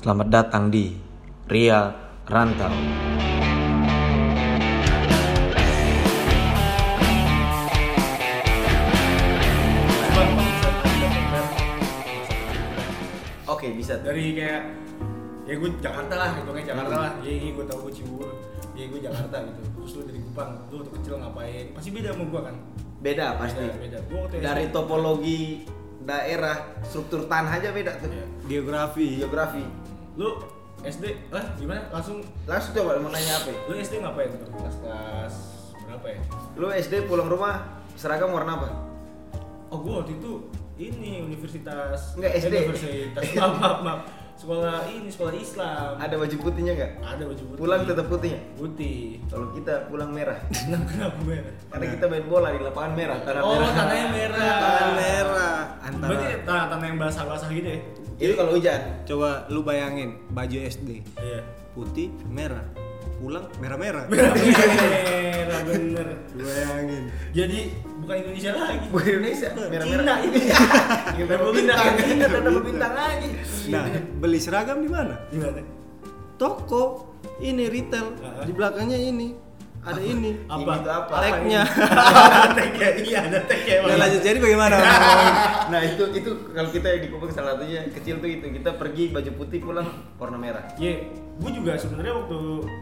Selamat datang di Ria Rantau. Bisa Oke, bisa. dari kayak ya gue Jakarta lah gitu kayak Jakarta lah ya iya gue tau gue Cibubur ya gue Jakarta gitu terus lu dari Kupang lu waktu kecil ngapain pasti beda sama gue kan Beda pasti. beda, beda. Gua waktu Dari topologi daerah, struktur tanah aja beda tuh. Iya. geografi Geografi. Lu SD eh gimana langsung Langsung coba mau nanya apa? lu SD ngapain tuh kelas kelas berapa ya Lu SD pulang rumah seragam warna apa? oh gue waktu itu ini universitas Nggak, eh, SD. universitas maaf maaf maaf sekolah ini sekolah Islam Ada baju putihnya nggak? ada baju putih Pulang tetap putihnya. putih Kalau kita pulang merah. kenapa kenapa merah Karena kita main bola di lapangan merah, tanah oh merah. tanahnya merah tanah merah antara berarti tanah tanah yang basah basah gitu ya Itu kalau hujan. coba lu bayangin baju SD iya putih merah pulang merah merah merah merah bener. Bayangin. Jadi bukan Indonesia lagi. Bukan Indonesia, merah Cina ini. Kita bintang, bintang. kita bintang lagi. nah beli seragam di mana? Gimana toko. Ini retail. Di belakangnya ini ada ini apa Ini apa? tagnya tagnya iya ada tagnya nah lanjut jadi bagaimana Nah itu itu kalau kita di Kupang salah satunya kecil tuh itu kita pergi baju putih pulang warna merah. Iya, gue juga sebenarnya waktu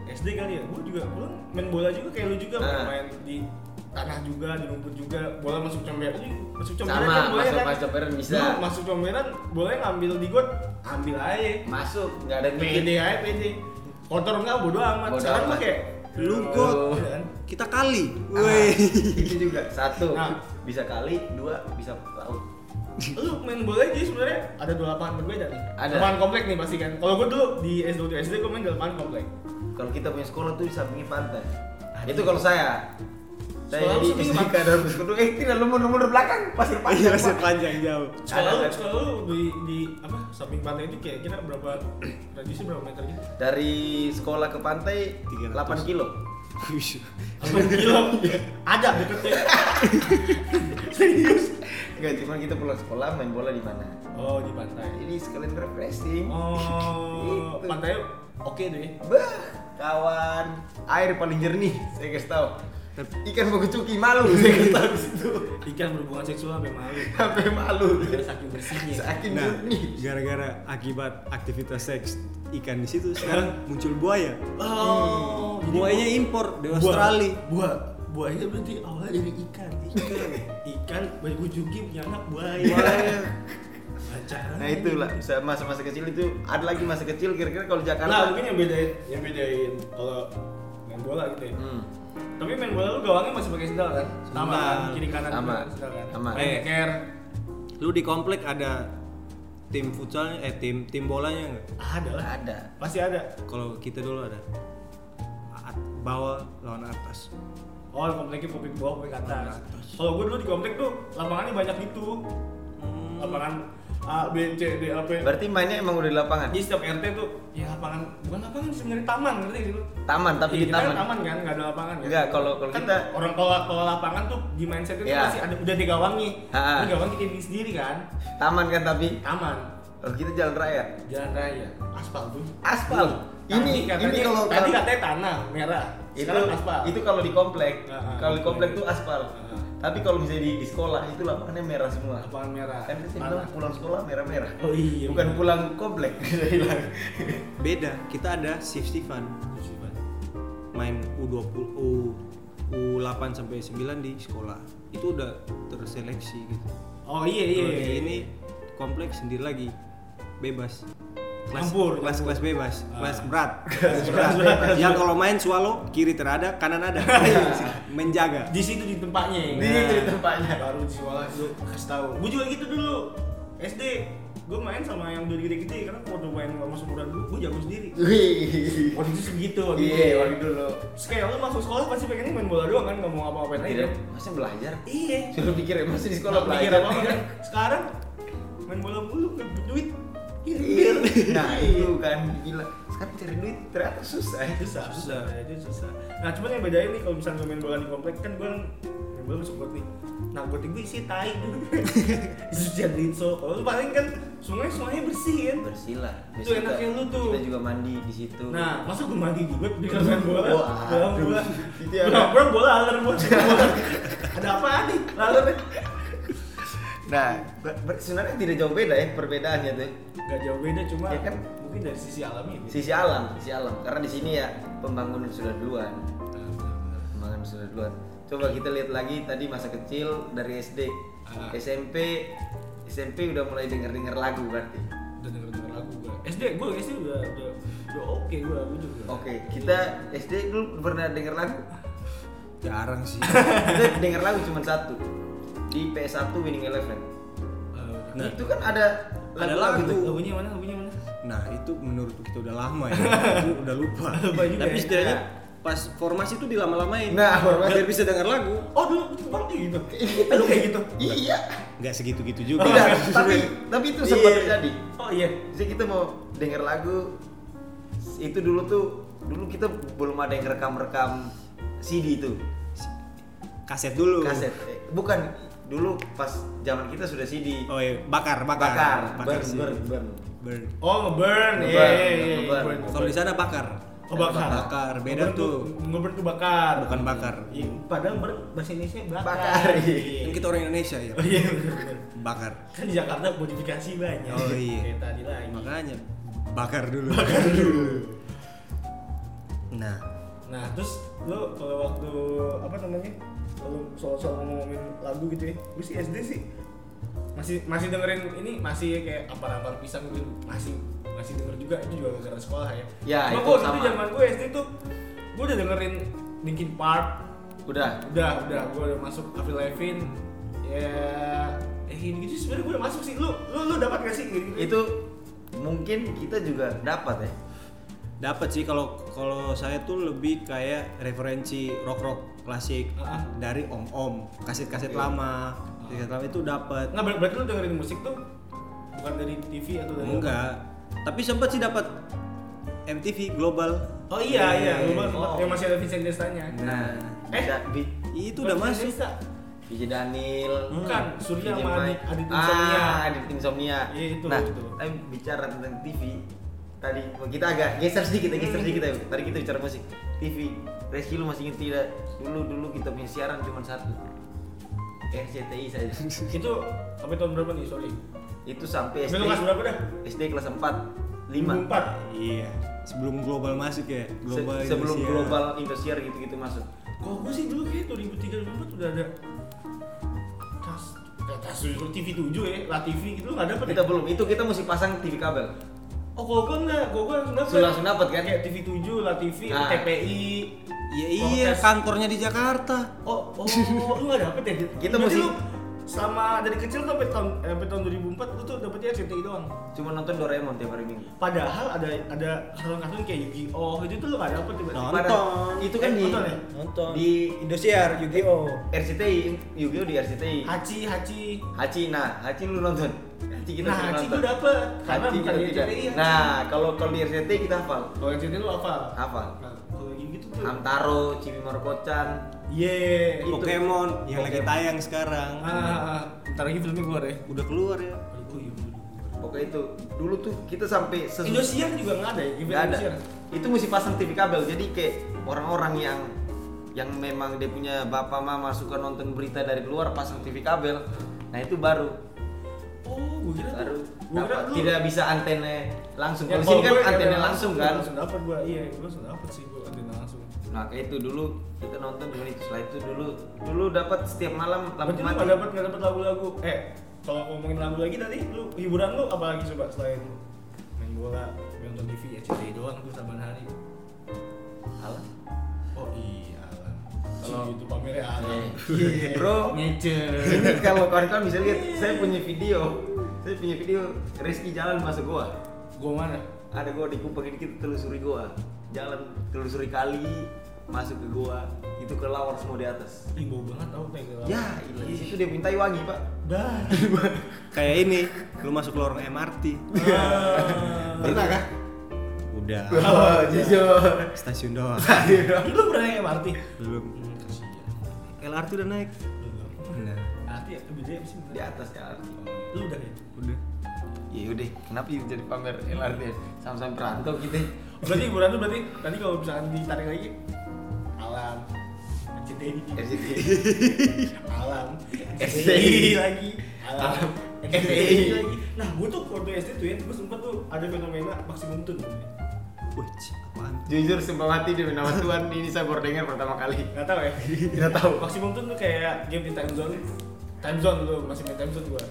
SD kali ya, gue juga pulang main bola juga kayak lu juga Ah. main di tanah juga, di rumput juga, bola masuk comberan masuk comberan Sama, kan bolanya masuk kan? masuk comberan bisa. Dulu masuk comberan, bolanya ngambil di got, ambil aja. Masuk nggak ada yang Pede aja pede. Kotor enggak bodo amat. Bodo Sekarang amat. kayak lu Oh. got Iya kan? kita kali Ah, weh itu juga satu Nah. bisa kali dua bisa laut. Lu main bola aja sebenarnya ada dua lapangan berbeda nih. Ada. Lapangan komplek nih pasti kan. Kalau gue dulu di SD waktu SD gue main di lapangan komplek. Kalau kita punya sekolah tuh di samping pantai. Itu kalau saya. Saya Sekolah lu SD pantai? kadar sekolah eh tidak lu mundur mundur belakang pasir iya panjang. masih Pak. panjang jauh Sekolah Ada, lu, sekolah lu di, di apa samping pantai itu kira-kira berapa radiusnya berapa meter gitu? Dari sekolah ke pantai 300. 8 kilo. Wish. Apa kilo? Ada deketnya. Serius? Enggak, cuma kita pulang sekolah main bola di mana. Oh di pantai. Ini sekalian refreshing. Oh Itu. pantainya oke deh. Bah, kawan, air paling jernih, saya kasih tahu. Ikan begucuki malu, saya situ. Ikan berhubungan seksual sampai malu. Sampai malu. Biar saking bersihnya. Saking nah gara-gara akibat aktivitas seks ikan di situ sekarang muncul buaya Oh. jadi buayanya bu- impor dari buah- Australia Buah. Buahnya berarti awalnya dari ikan. Ikan. ikan bayi punya anak buaya. buaya Acara. Nah itulah sa- masa-masa kecil itu ada lagi masa kecil kira-kira kalau Jakarta. Nah mungkin yang bedain, yang bedain kalau main bola gitu ya. Hmm. Tapi main bola lu gawangnya masih pakai sendal kan? Sama kan? Kiri kanan Sama. sendal kan? Sama. Main care. lu di komplek ada tim futsalnya eh tim tim bolanya nggak Ada lah. Ada. Pasti ada. kalau kita dulu ada At- bawah lawan atas Oh, kompleknya komplek bawah, komplek atas. atas. Kalau gue dulu di komplek tuh lapangannya banyak gitu. Lapangan A, B, C, D, A, P. Berarti mainnya emang udah di lapangan. Jadi setiap RT tuh ya lapangan bukan lapangan sebenarnya taman ngerti sih lu? Taman tapi Iya, di kita kan taman. taman kan, nggak ada lapangan kan? Enggak, kalau kalau Kan kita orang kalau kalau lapangan tuh di mindset itu Iya. masih ada udah digawangi. Ini gawang kita bikin sendiri kan? taman kan tapi Taman, kalau kita jalan raya. jalan raya, aspal tuh. Aspal. Ini Tadi katanya, ini kalau tadi katanya tanah merah. itu aspal. itu kalau di komplek. Ah, ah, Kalau di komplek tuh aspal. Ah, ah. Tapi kalau misalnya di, di sekolah itu lapangannya merah semua. lapangan merah. Kan kita Tanah. bilang pulang sekolah merah-merah. Oh iya. Bukan pulang komplek. Saya beda kita ada shift shiftan main U20 U U8 sampai 9 di sekolah itu udah terseleksi gitu Oh iya iya. Di iya. ini kompleks sendiri lagi bebas kelas Campur, kelas kelas bebas Ah. kelas berat berat, berat. yang kalau main swallow kiri terada kanan ada menjaga di situ di tempatnya ya. Di situ di tempatnya. baru di sekolah lu kasih tahu gue juga gitu dulu SD gue main sama yang udah gede-gede karena waktu main sama seumuran gue gue jago sendiri Wih. waktu itu segitu waktu itu Iya, waktu dulu. Terus kayak lu masuk sekolah pasti pengennya main bola doang kan nggak mau apa-apain aja masa belajar? iya Suruh pikir ya, masih di sekolah belajar. apa-apa kan sekarang main bola mulu duit Iya. Nah itu kan gila. Sekarang cari duit ternyata susah. ya. susah susah itu susah nah cuman yang bedain nih kalau misalnya main bola di komplek kan gue main bola masuk got nih nangkutin gue isi tai dulu Terus jadiin so kalau lu paling kan sungai sungainya bersih kan bersih lah Itu enaknya lu tuh. kita juga mandi di situ nah masa gue mandi juga di kosan bola bola Itu ya. bola bola aler bola ada apa nih laler nah ber- ber- sebenarnya tidak jauh beda ya perbedaannya tuh Gak jauh beda cuma Ya kan? mungkin dari sisi alami gitu. sisi alam sisi alam karena di sini ya pembangunan sudah duluan pembangunan sudah duluan coba kita lihat lagi tadi masa kecil dari SD Ah. SMP SMP udah mulai denger dengar lagu berarti Udah denger denger lagu gue. SD gue SD udah udah udah oke gue lagu juga. oke kita SD dulu pernah denger lagu jarang sih kita denger lagu cuma satu di PS1 Winning Eleven Eh, Nah. itu kan ada Ada lagu-lagu lagu. tuh lagunya mana? Lagunya mana? nah itu menurut kita udah lama ya Itu udah lupa Lupa juga tapi ya. setidaknya Ya. pas formasi itu dilama-lamain Nah, formasi. biar bisa dengar lagu Oh dulu itu bang kayak gitu. Lu kayak gitu. iya nggak segitu-gitu juga tidak tapi tapi itu sempat Iya. terjadi Oh iya. jadi kita mau denger lagu itu dulu tuh dulu kita belum ada yang rekam-rekam CD itu kaset dulu kaset Eh, bukan dulu pas zaman kita sudah CD oh iya bakar bakar bakar burn sih. burn burn Burn. Oh ngeburn. Iya Ngeburn, iya iya. ngeburn. ngeburn. kalau di sana bakar Oh bakar. bakar beda Ngeburn tuh Ngeburn tuh bakar. bukan bakar Iya, padahal burn bahasa Indonesia bakar. Bakar, iya. kan kita orang Indonesia ya Oh iya bakar Kan di Jakarta modifikasi banyak. Oh, iya. Kayak tadi lagi. makanya bakar dulu bakar dulu. nah Nah, terus lo kalau waktu apa namanya? Kalau soal-soal ngomongin lagu gitu ya, gue sih SD sih. Masih masih dengerin ini masih kayak ampar-ampar pisang gitu masih masih denger juga itu juga gara sekolah ya. Ya, Cuma itu gua waktu itu sama. zaman gue SD tuh gue udah dengerin Linkin Park, udah? Udah udah. Gue udah masuk Avril Lavigne. Ya eh ini gitu sebenarnya gue udah masuk sih. Lu lu lu dapat gak sih gitu itu mungkin kita juga dapat ya. Dapat sih kalau kalau saya tuh lebih kayak referensi rock rock klasik Ah. dari om om kaset kaset lama kaset lama itu dapat nggak ber- berarti lu dengerin musik tuh bukan dari TV atau dari apa? enggak tapi sempat sih dapat MTV global Oh iya iya, Eh, lu mah oh. yang masih ada Vincent Destanya. nah Eh? bisa bi itu udah masuk. Vijay Daniel Bukan, Surya sama Adit Insomnia. ah Adit Insomnia Iya, itu, nah itu. tapi bicara tentang TV tadi kita agak geser sedikit ya geser Hmm. sedikit ya tadi kita bicara musik TV Reski lu masih ingat tidak dulu dulu kita punya siaran cuma satu RCTI saja Itu sampai tahun berapa nih, sorry? itu sampai SD kelas berapa dah? SD kelas 4 5 2004. iya sebelum global masuk ya global sebelum Indonesia. global Indosiar gitu-gitu masuk Kalau gue sih dulu kayak 2003 2004 udah ada tas tas TV 7 ya, La TV gitu nggak dapet kita ya? belum itu kita mesti pasang TV kabel Oh, kalau gue enggak, kalau gue langsung dapet. Langsung dapet kan? Kayak TV 7, La TV, Nah. TPI. ya iya Podcast. kantornya di Jakarta Oh, oh, lu nggak dapet ya? Kita Berarti mesti- lu selama dari kecil tuh sampai tahun eh, sampai tahun 2004 lu tuh dapetnya RCTI doang. cuma nonton Doraemon tiap hari minggu Padahal ada ada kartun-kartun kayak Yu-Gi-Oh itu tuh lu nggak dapet tiba-tiba. Nonton. itu kan Eh, di nonton ya? nonton di Indosiar Yu-Gi-Oh RCTI Yu-Gi-Oh di RCTI Hachi, Hachi. Hachi nah Hachi lu nonton Hachi kita Nah, nonton tuh dapet. Karena Hachi bukan kita RCTI. Nah kalau kalau di RCTI kita hafal kalau RCTI lu hafal. hafal Nah, kalau gitu tuh. Hamtaro Cibimaro Kocan Yeah. Itu. Pokemon yang lagi tayang sekarang Ah, ah, ah. ntar lagi filmnya keluar ya. udah keluar ya Oh iya. pokoknya itu dulu tuh kita sampai sesu- Indosiar juga nggak ada ya? Nggak ada. Itu mesti pasang TV kabel. Jadi kayak orang-orang yang yang memang dia punya bapak mama suka nonton berita dari luar pasang TV kabel. Nah itu baru Oh, gue kira baru Gue kira tidak bisa antena langsung. Ya, Kalau sini kan antena ya, langsung kan. Langsung dapat gua, iya, gua langsung dapat sih gua antena langsung. Nah kayak itu dulu kita nonton cuma itu. Setelah itu dulu dulu dapat setiap malam lampu Berarti mati. nggak dapat nggak dapat lagu-lagu. Eh, kalau ngomongin lagu lagi tadi, lu hiburan lu apa lagi coba selain main bola, nonton TV, ya CTI doang tuh saban hari. Alah. Oh iya. Kalau- Kalau itu pamernya. Iya. Bro, ngecer. Ini kalau kawan-kawan bisa lihat, saya punya video. Saya punya video Rizky jalan masuk gua. Gua mana? ada gua di Kupang ini kita telusuri gua jalan telusuri kali masuk ke gua itu kelawar semua di atas Ih, bau banget tau kayak gitu. ya iya di situ dia mintai wangi pak Dah. kayak ini lu masuk lorong MRT Ah. pernah kah udah oh jujur stasiun doang Lu pernah naik MRT? belum. LRT udah naik. Nah ya, sih? di atas LRT Lu udah ya? Udah. ya udah kenapa jadi pamer LRT sama-sama perantau kita. Berarti hiburan tuh berarti nanti kalau misalkan ditarik lagi alam RCTI RCTI alam STI. lagi. Alam. STI lagi. Nah gue tuh waktu SD tuh ya gue sempet tuh ada fenomena maksimum tuh Wih, apaan? jujur sumpah mati demi nama Tuhan ini saya baru dengar pertama kali nggak tahu ya tidak tahu maksimum tuh tuh kayak game di time zone time zone lu masih main time zone gue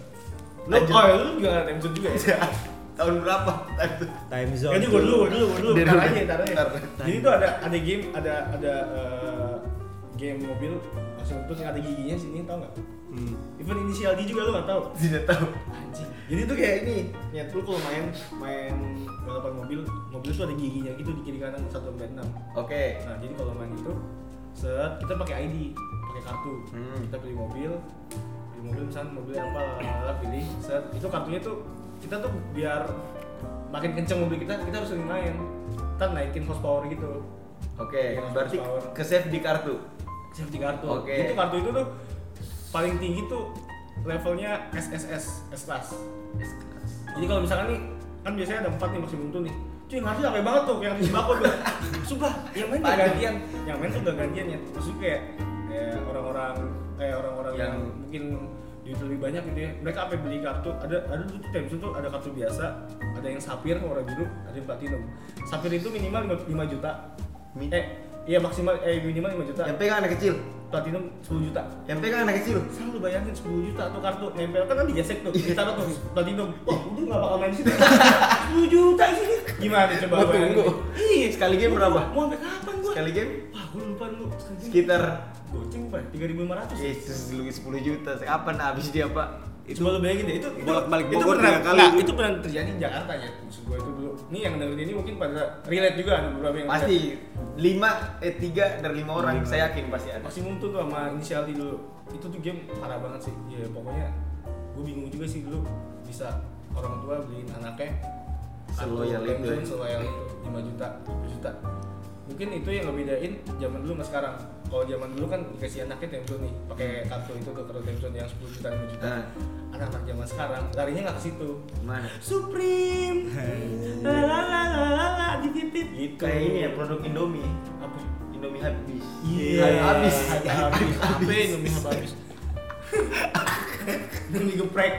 lu oh ya, lu juga nggak time zone juga ya tahun berapa Time zone. Jadi gue dulu, gue dulu, gue dulu. Ntar dulu. aja, ntar aja. Jadi tuh ada ada game, ada ada eh, game mobil langsung tuh yang ada giginya sini, tau nggak? Hmm. Even inisial D juga lu nggak tahu. tidak tahu Anjing. Jadi tuh kayak ini, ya lu kalau main main balapan mobil, mobil tuh ada giginya gitu di kiri kanan satu sampai enam. oke Nah jadi kalau main itu, set kita pakai ID, pakai kartu. Hmm. Kita pilih mobil, pilih mobil misalnya mobil yang apa, lalala, pilih, set itu kartunya tuh kita tuh biar makin kenceng mobil kita, kita harus sering main. Ntar naikin horsepower gitu. oke Yang berarti ke save di kartu Safety kartu. Oke. Itu kartu itu tuh paling tinggi tuh levelnya SSS, S class. Jadi kalau misalkan nih kan biasanya ada empat nih maksimum tuh nih. Cuy ngasih capek banget tuh kayak ngasih sembako tuh. Sumpah, yang main gak gantian. Yang main tuh gak gantian ya. Maksudnya kayak kayak orang-orang kayak orang-orang yang, Yang- mungkin duit lebih banyak gitu ya. Mereka apa beli kartu? Ada ada dulu tuh Temsun tuh ada kartu biasa, ada yang sapir warna biru, ada yang platinum. Sapir itu minimal 5, juta. Eh, iya maksimal eh minimal 5 juta. yang pegang anak kecil Platinum 10 juta. yang pegang anak kecil Selalu bayangin 10 juta tuh kartu nempel kan nanti gesek tuh. Ditaruh tuh platinum. Wah, udah enggak bakal main di situ. 10 juta sini. Gimana coba bayangin? tunggu. Iya, Sekali game berapa? Mau sampai kapan gua? sekali game Wah, gua lupa dulu. Game. sekitar goceng pak 3500 Yesus lu 10 juta kapan habis dia pak itu coba lu bayangin deh itu itu Bolak-balik itu beneran- tiga kali. nggak, itu pernah terjadi di Jakarta ya maksud gua itu dulu. Nih yang dengerin ini mungkin pada relate juga ada beberapa yang pasti. lima eh tiga dari lima orang Lima. saya yakin pasti ada. Maksimum tuh tuh sama inisial dulu. Itu tuh game parah banget sih. Ya pokoknya gue bingung juga sih dulu bisa orang tua beliin anaknya Seloyal itu. Seloyal itu 5 juta 10 juta. Mungkin itu yang ngebedain zaman dulu sama sekarang kalau zaman dulu kan dikasih anaknya Temzon nih pakai kartu itu tuh kartu Temzon yang 10 juta 5 juta. Nah. anak-anak zaman sekarang larinya nggak ke situ. Mana Supreme. Lalalala dititip gitu. Kayak ini ya produk Indomie. Apa Indomie habis Iya, habis habis, habis, apa Indomie habis? Indomie geprek.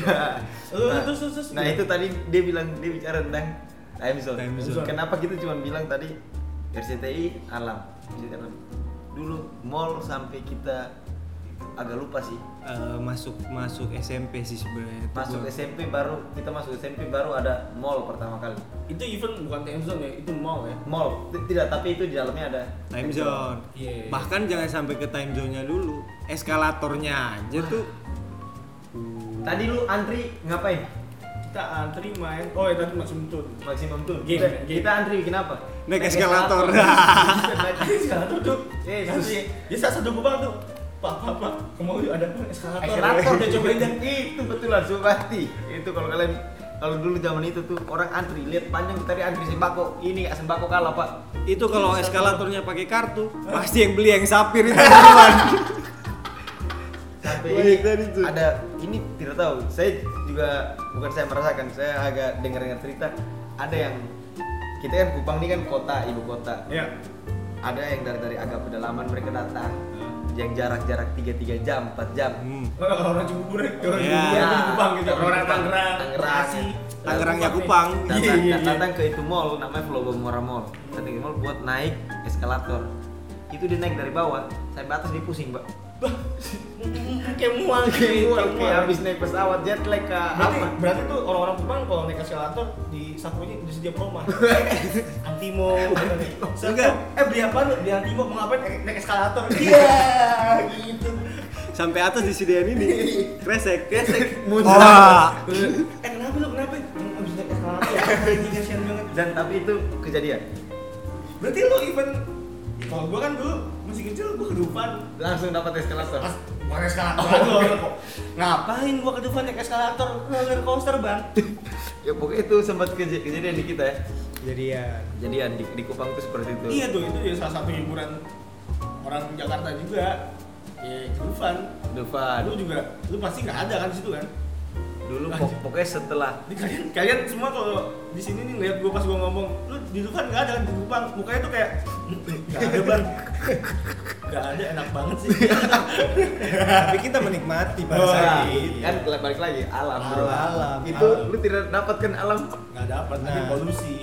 nah, Eh, nah, terus, terus, terus. nah, itu tadi dia bilang dia bicara tentang time zone. Time zone. Kenapa kita cuma bilang tadi RCTI alam, RCTI alam. Dulu mall sampai kita agak lupa sih. Eh, masuk masuk SMP sih sebenarnya. Masuk gua- SMP baru kita masuk SMP baru ada mall pertama kali. Itu event bukan time zone ya, itu mall ya. Mall tidak tapi itu di dalamnya ada time zone. Iya. Bahkan jangan sampai ke time zone-nya dulu. Eskalatornya aja tuh. Tadi lu antri ngapain? Kita antri main. Oh ya tadi masih tuh. Maksimum tuh. Game, kita, game. kita antri bikin apa? Naik eskalator. Naik Eskalator tuh. Eh, tapi ya saat satu gue banget tuh. Pak, pak, pak, kemau yuk ada apa? eskalator. Eskalator udah cobain dah. itu betulan Subati itu kalau kalian kalau dulu zaman itu tuh orang antri lihat panjang kita di antri sembako ini nggak sembako kalah pak Itu kalau eskalatornya pakai kartu, pasti yang beli yang sapir itu duluan. sampai tadi tuh. ada ini tidak tahu saya juga bukan saya merasakan saya agak dengar dengar cerita ada yang kita kan Kupang ini kan kota ibu kota Ya. ada yang dari dari agak pedalaman mereka datang yang jarak-jarak 3-3 jam 4 jam Hmm. Orang Cibubur, orang Cibubur Iya. di Kupang gitu. Orang Tangerang, Tangerang. Bekasi. Tangerangnya Kupang. datang, Iya, iya, iya. datang ke itu mall namanya Flobomora Mall datang ke mall buat naik eskalator itu dia naik dari bawah sampai atas dia pusing mbak Bah, kayak mual kayak gitu, kayak habis naik pesawat jet lag ke Berarti, apa berarti tuh orang-orang Kupang kalau naik eskalator di sapunya disedia promo. Antimo. Enggak. Eh beli apa lu? Beli Antimo mau ngapain naik, naik eskalator? Iya, gitu. Sampai atas disediain ini. Kresek. Kresek. Wah. Eh kenapa lu? Kenapa? Abis naik eskalator. Banget. dan tapi itu kejadian Berarti lu event kalau gua kan dulu masih kecil gua kedupan langsung dapat eskalator pas bukan eskalator lagi kok. Ngapain gua kedupan naik eskalator? Roller coaster, Bang. ya pokoknya itu sempat keja- kejadian di kita ya Jadi ya kejadian di, di Kupang itu seperti itu Iya tuh, itu ya salah satu hiburan orang Jakarta juga. ya Dufan Dufan. lu juga lu pasti nggak ada kan di situ kan Dulu pok- pokoknya setelah Ini kalian kalian semua kalau di sini nih lihat gua pas gua ngomong lu di Dufan nggak ada kan di Kupang mukanya tuh kayak nggak ada bang nggak ada enak banget sih Tapi kita menikmati pada Oh, saat iya. itu. kan balik lagi alam bro. Alam, Itu alam. lu tidak dapatkan alam. nggak dapat Nah. polusi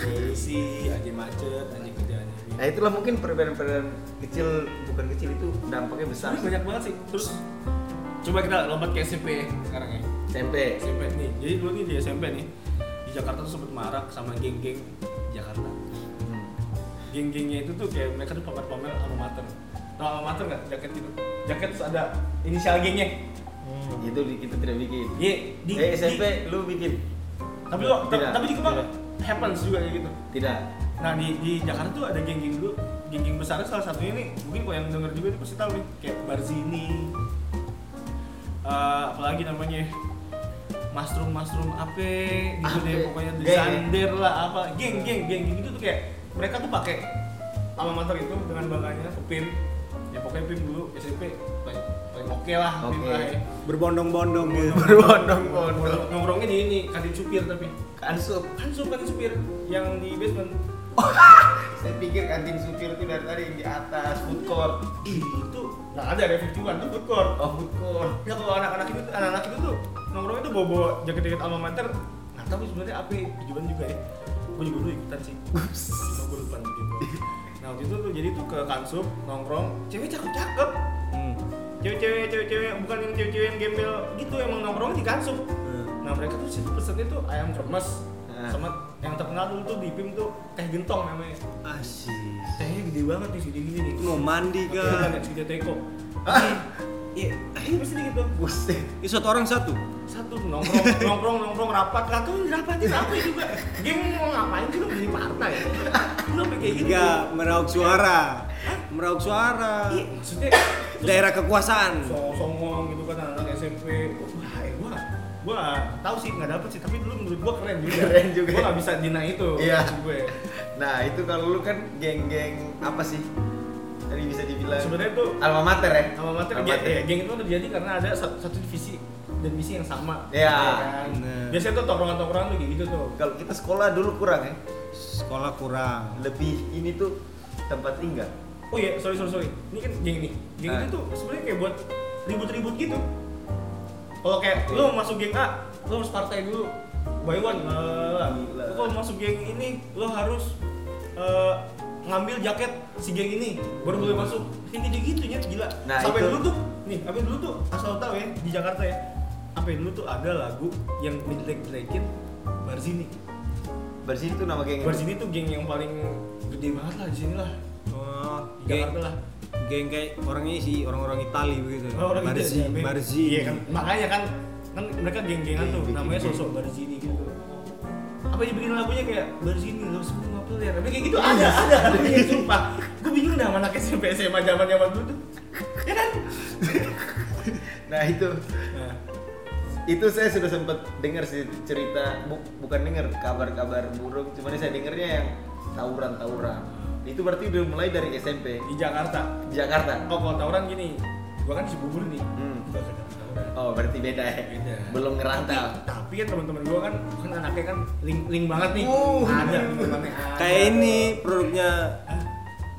polusi aja macet aja kerjaannya Nah itulah mungkin perbedaan-perbedaan kecil bukan kecil itu dampaknya besar. Tapi banyak banget sih terus coba kita lompat ke SMP sekarang ya SMP. SMP nih jadi dulu nih di SMP nih di Jakarta tuh sempet marak sama geng-geng Jakarta Hmm. geng-gengnya itu tuh kayak mereka tuh pamer-pamer alma mater tau alma mater nggak jaket gitu jaket terus ada inisial gengnya Itu di- kita tidak bikin. Iya, di, eh SMP di- lu bikin? tapi lo Tidak. tapi di Kemang happens juga kayak gitu Tidak. nah di, di Jakarta tuh ada geng-geng dulu geng-geng besar salah satunya nih mungkin kalau yang denger juga itu pasti tahu nih kayak Barzini Eh, apalagi namanya Mushroom Mushroom apa gitu Ape. deh pokoknya ya? Zander lah apa geng geng geng gitu tuh kayak mereka tuh pakai alma mater itu dengan bangganya ke PIM ya pokoknya PIM dulu SMP paling, paling oke lah Oke. lah ya. Berbondong-bondong gitu. Berbondong-bondong. nongkrongnya di ini kantin supir tapi Kansup. kan sup kantin supir yang di basement Saya pikir kantin supir itu dari tadi yang di atas food court. Ih, itu nggak ada ada tuh food court Oh food court. ya kalau anak-anak itu anak-anak itu tuh nongkrongnya tuh bawa-bawa jaket-jaket alma mater. Nggak tahu sebenarnya apa ya, tujuan juga ya. Gue juga dulu ikutan sih. Cuma gue lupa gitu nah waktu itu tuh jadi tuh ke kansup nongkrong. Cewek cakep-cakep. Hmm. cewek-cewek cewek-cewek bukan yang cewek-cewek yang gembel gitu emang nongkrong di kansup nah mereka tuh situ pesennya tuh ayam kremes Hmm. sama yang terkenal dulu tuh di PIM tuh teh gentong namanya. Asik. tehnya gede banget nih segede gini nih. Itu mau mandi kan segede teko. Ah. Iya iya pasti gitu Buset. Itu satu orang satu. satu nongkrong nongkrong nongkrong rapat lah tuh rapatin apa juga geng mau ngapain sih lu beli partai lu sampai kayak gitu Tiga meraup suara. Meraup suara. iya maksudnya Daerah kekuasaan. song songong gitu kan anak SMP wah eh, gua tahu sih nggak dapet sih tapi dulu menurut gua keren juga Keren juga. gua nggak bisa dina itu Iya. gue Nah itu kalau lu kan geng-geng apa sih? Tadi bisa dibilang sebenarnya tuh alma mater ya? sama mater Alma geng, ya, geng itu terjadi karena ada satu, satu divisi dan misi yang sama Iya. kan? Bener. biasanya tuh tongkrongan-tongkrongan tuh kayak gitu tuh Kalau kita sekolah dulu kurang ya. Sekolah kurang. Lebih ini tuh tempat tinggal. Oh iya, sorry sorry sorry. Ini kan geng ini. Geng Ah. itu tuh sebenarnya kayak buat ribut-ribut gitu. Kalau kayak lu masuk geng A, lu harus partai dulu. Buy one lah. Gila. Lu kalau masuk geng ini, lu harus eh, ngambil jaket si geng ini baru boleh masuk. Kayak gitu gitunya gila. Nah, sampai itu- dulu tuh, nih, sampai dulu tuh asal tahu ya di Jakarta ya. Sampai dulu tuh ada lagu yang ngejelek-jelekin Barzini. Bersih itu nama geng. Barzini tuh geng yang paling gede banget lah di sini lah. Oh, Jakarta lah. geng kayak orangnya sih orang-orang Itali begitu. Oh, orang Barzi, gitu ya, Barzi. Iya kan, makanya kan kan mereka geng-gengan tuh, Geng-geng. namanya sosok Barzini gitu. Apa yang bikin lagunya kayak Barzini lo semua player, tapi kayak gitu ada, ada, lagunya sumpah. Gue bingung dah anak SMP SMA zaman zaman dulu tuh, ya kan? Nah itu. Nah, itu saya sudah sempat dengar sih cerita bu- bukan dengar kabar-kabar buruk cuman saya dengarnya yang tawuran-tawuran. Itu berarti udah mulai dari SMP di Jakarta, di Jakarta? Oh kalau tawuran gini, gua kan di Cibubur nih, Hmm. tawuran. oh berarti beda ya Beda. belum ngerantau Tapi kan teman-teman gua kan kan anaknya kan link link banget nih, Uh. ada teman-temannya. Kayak ini produknya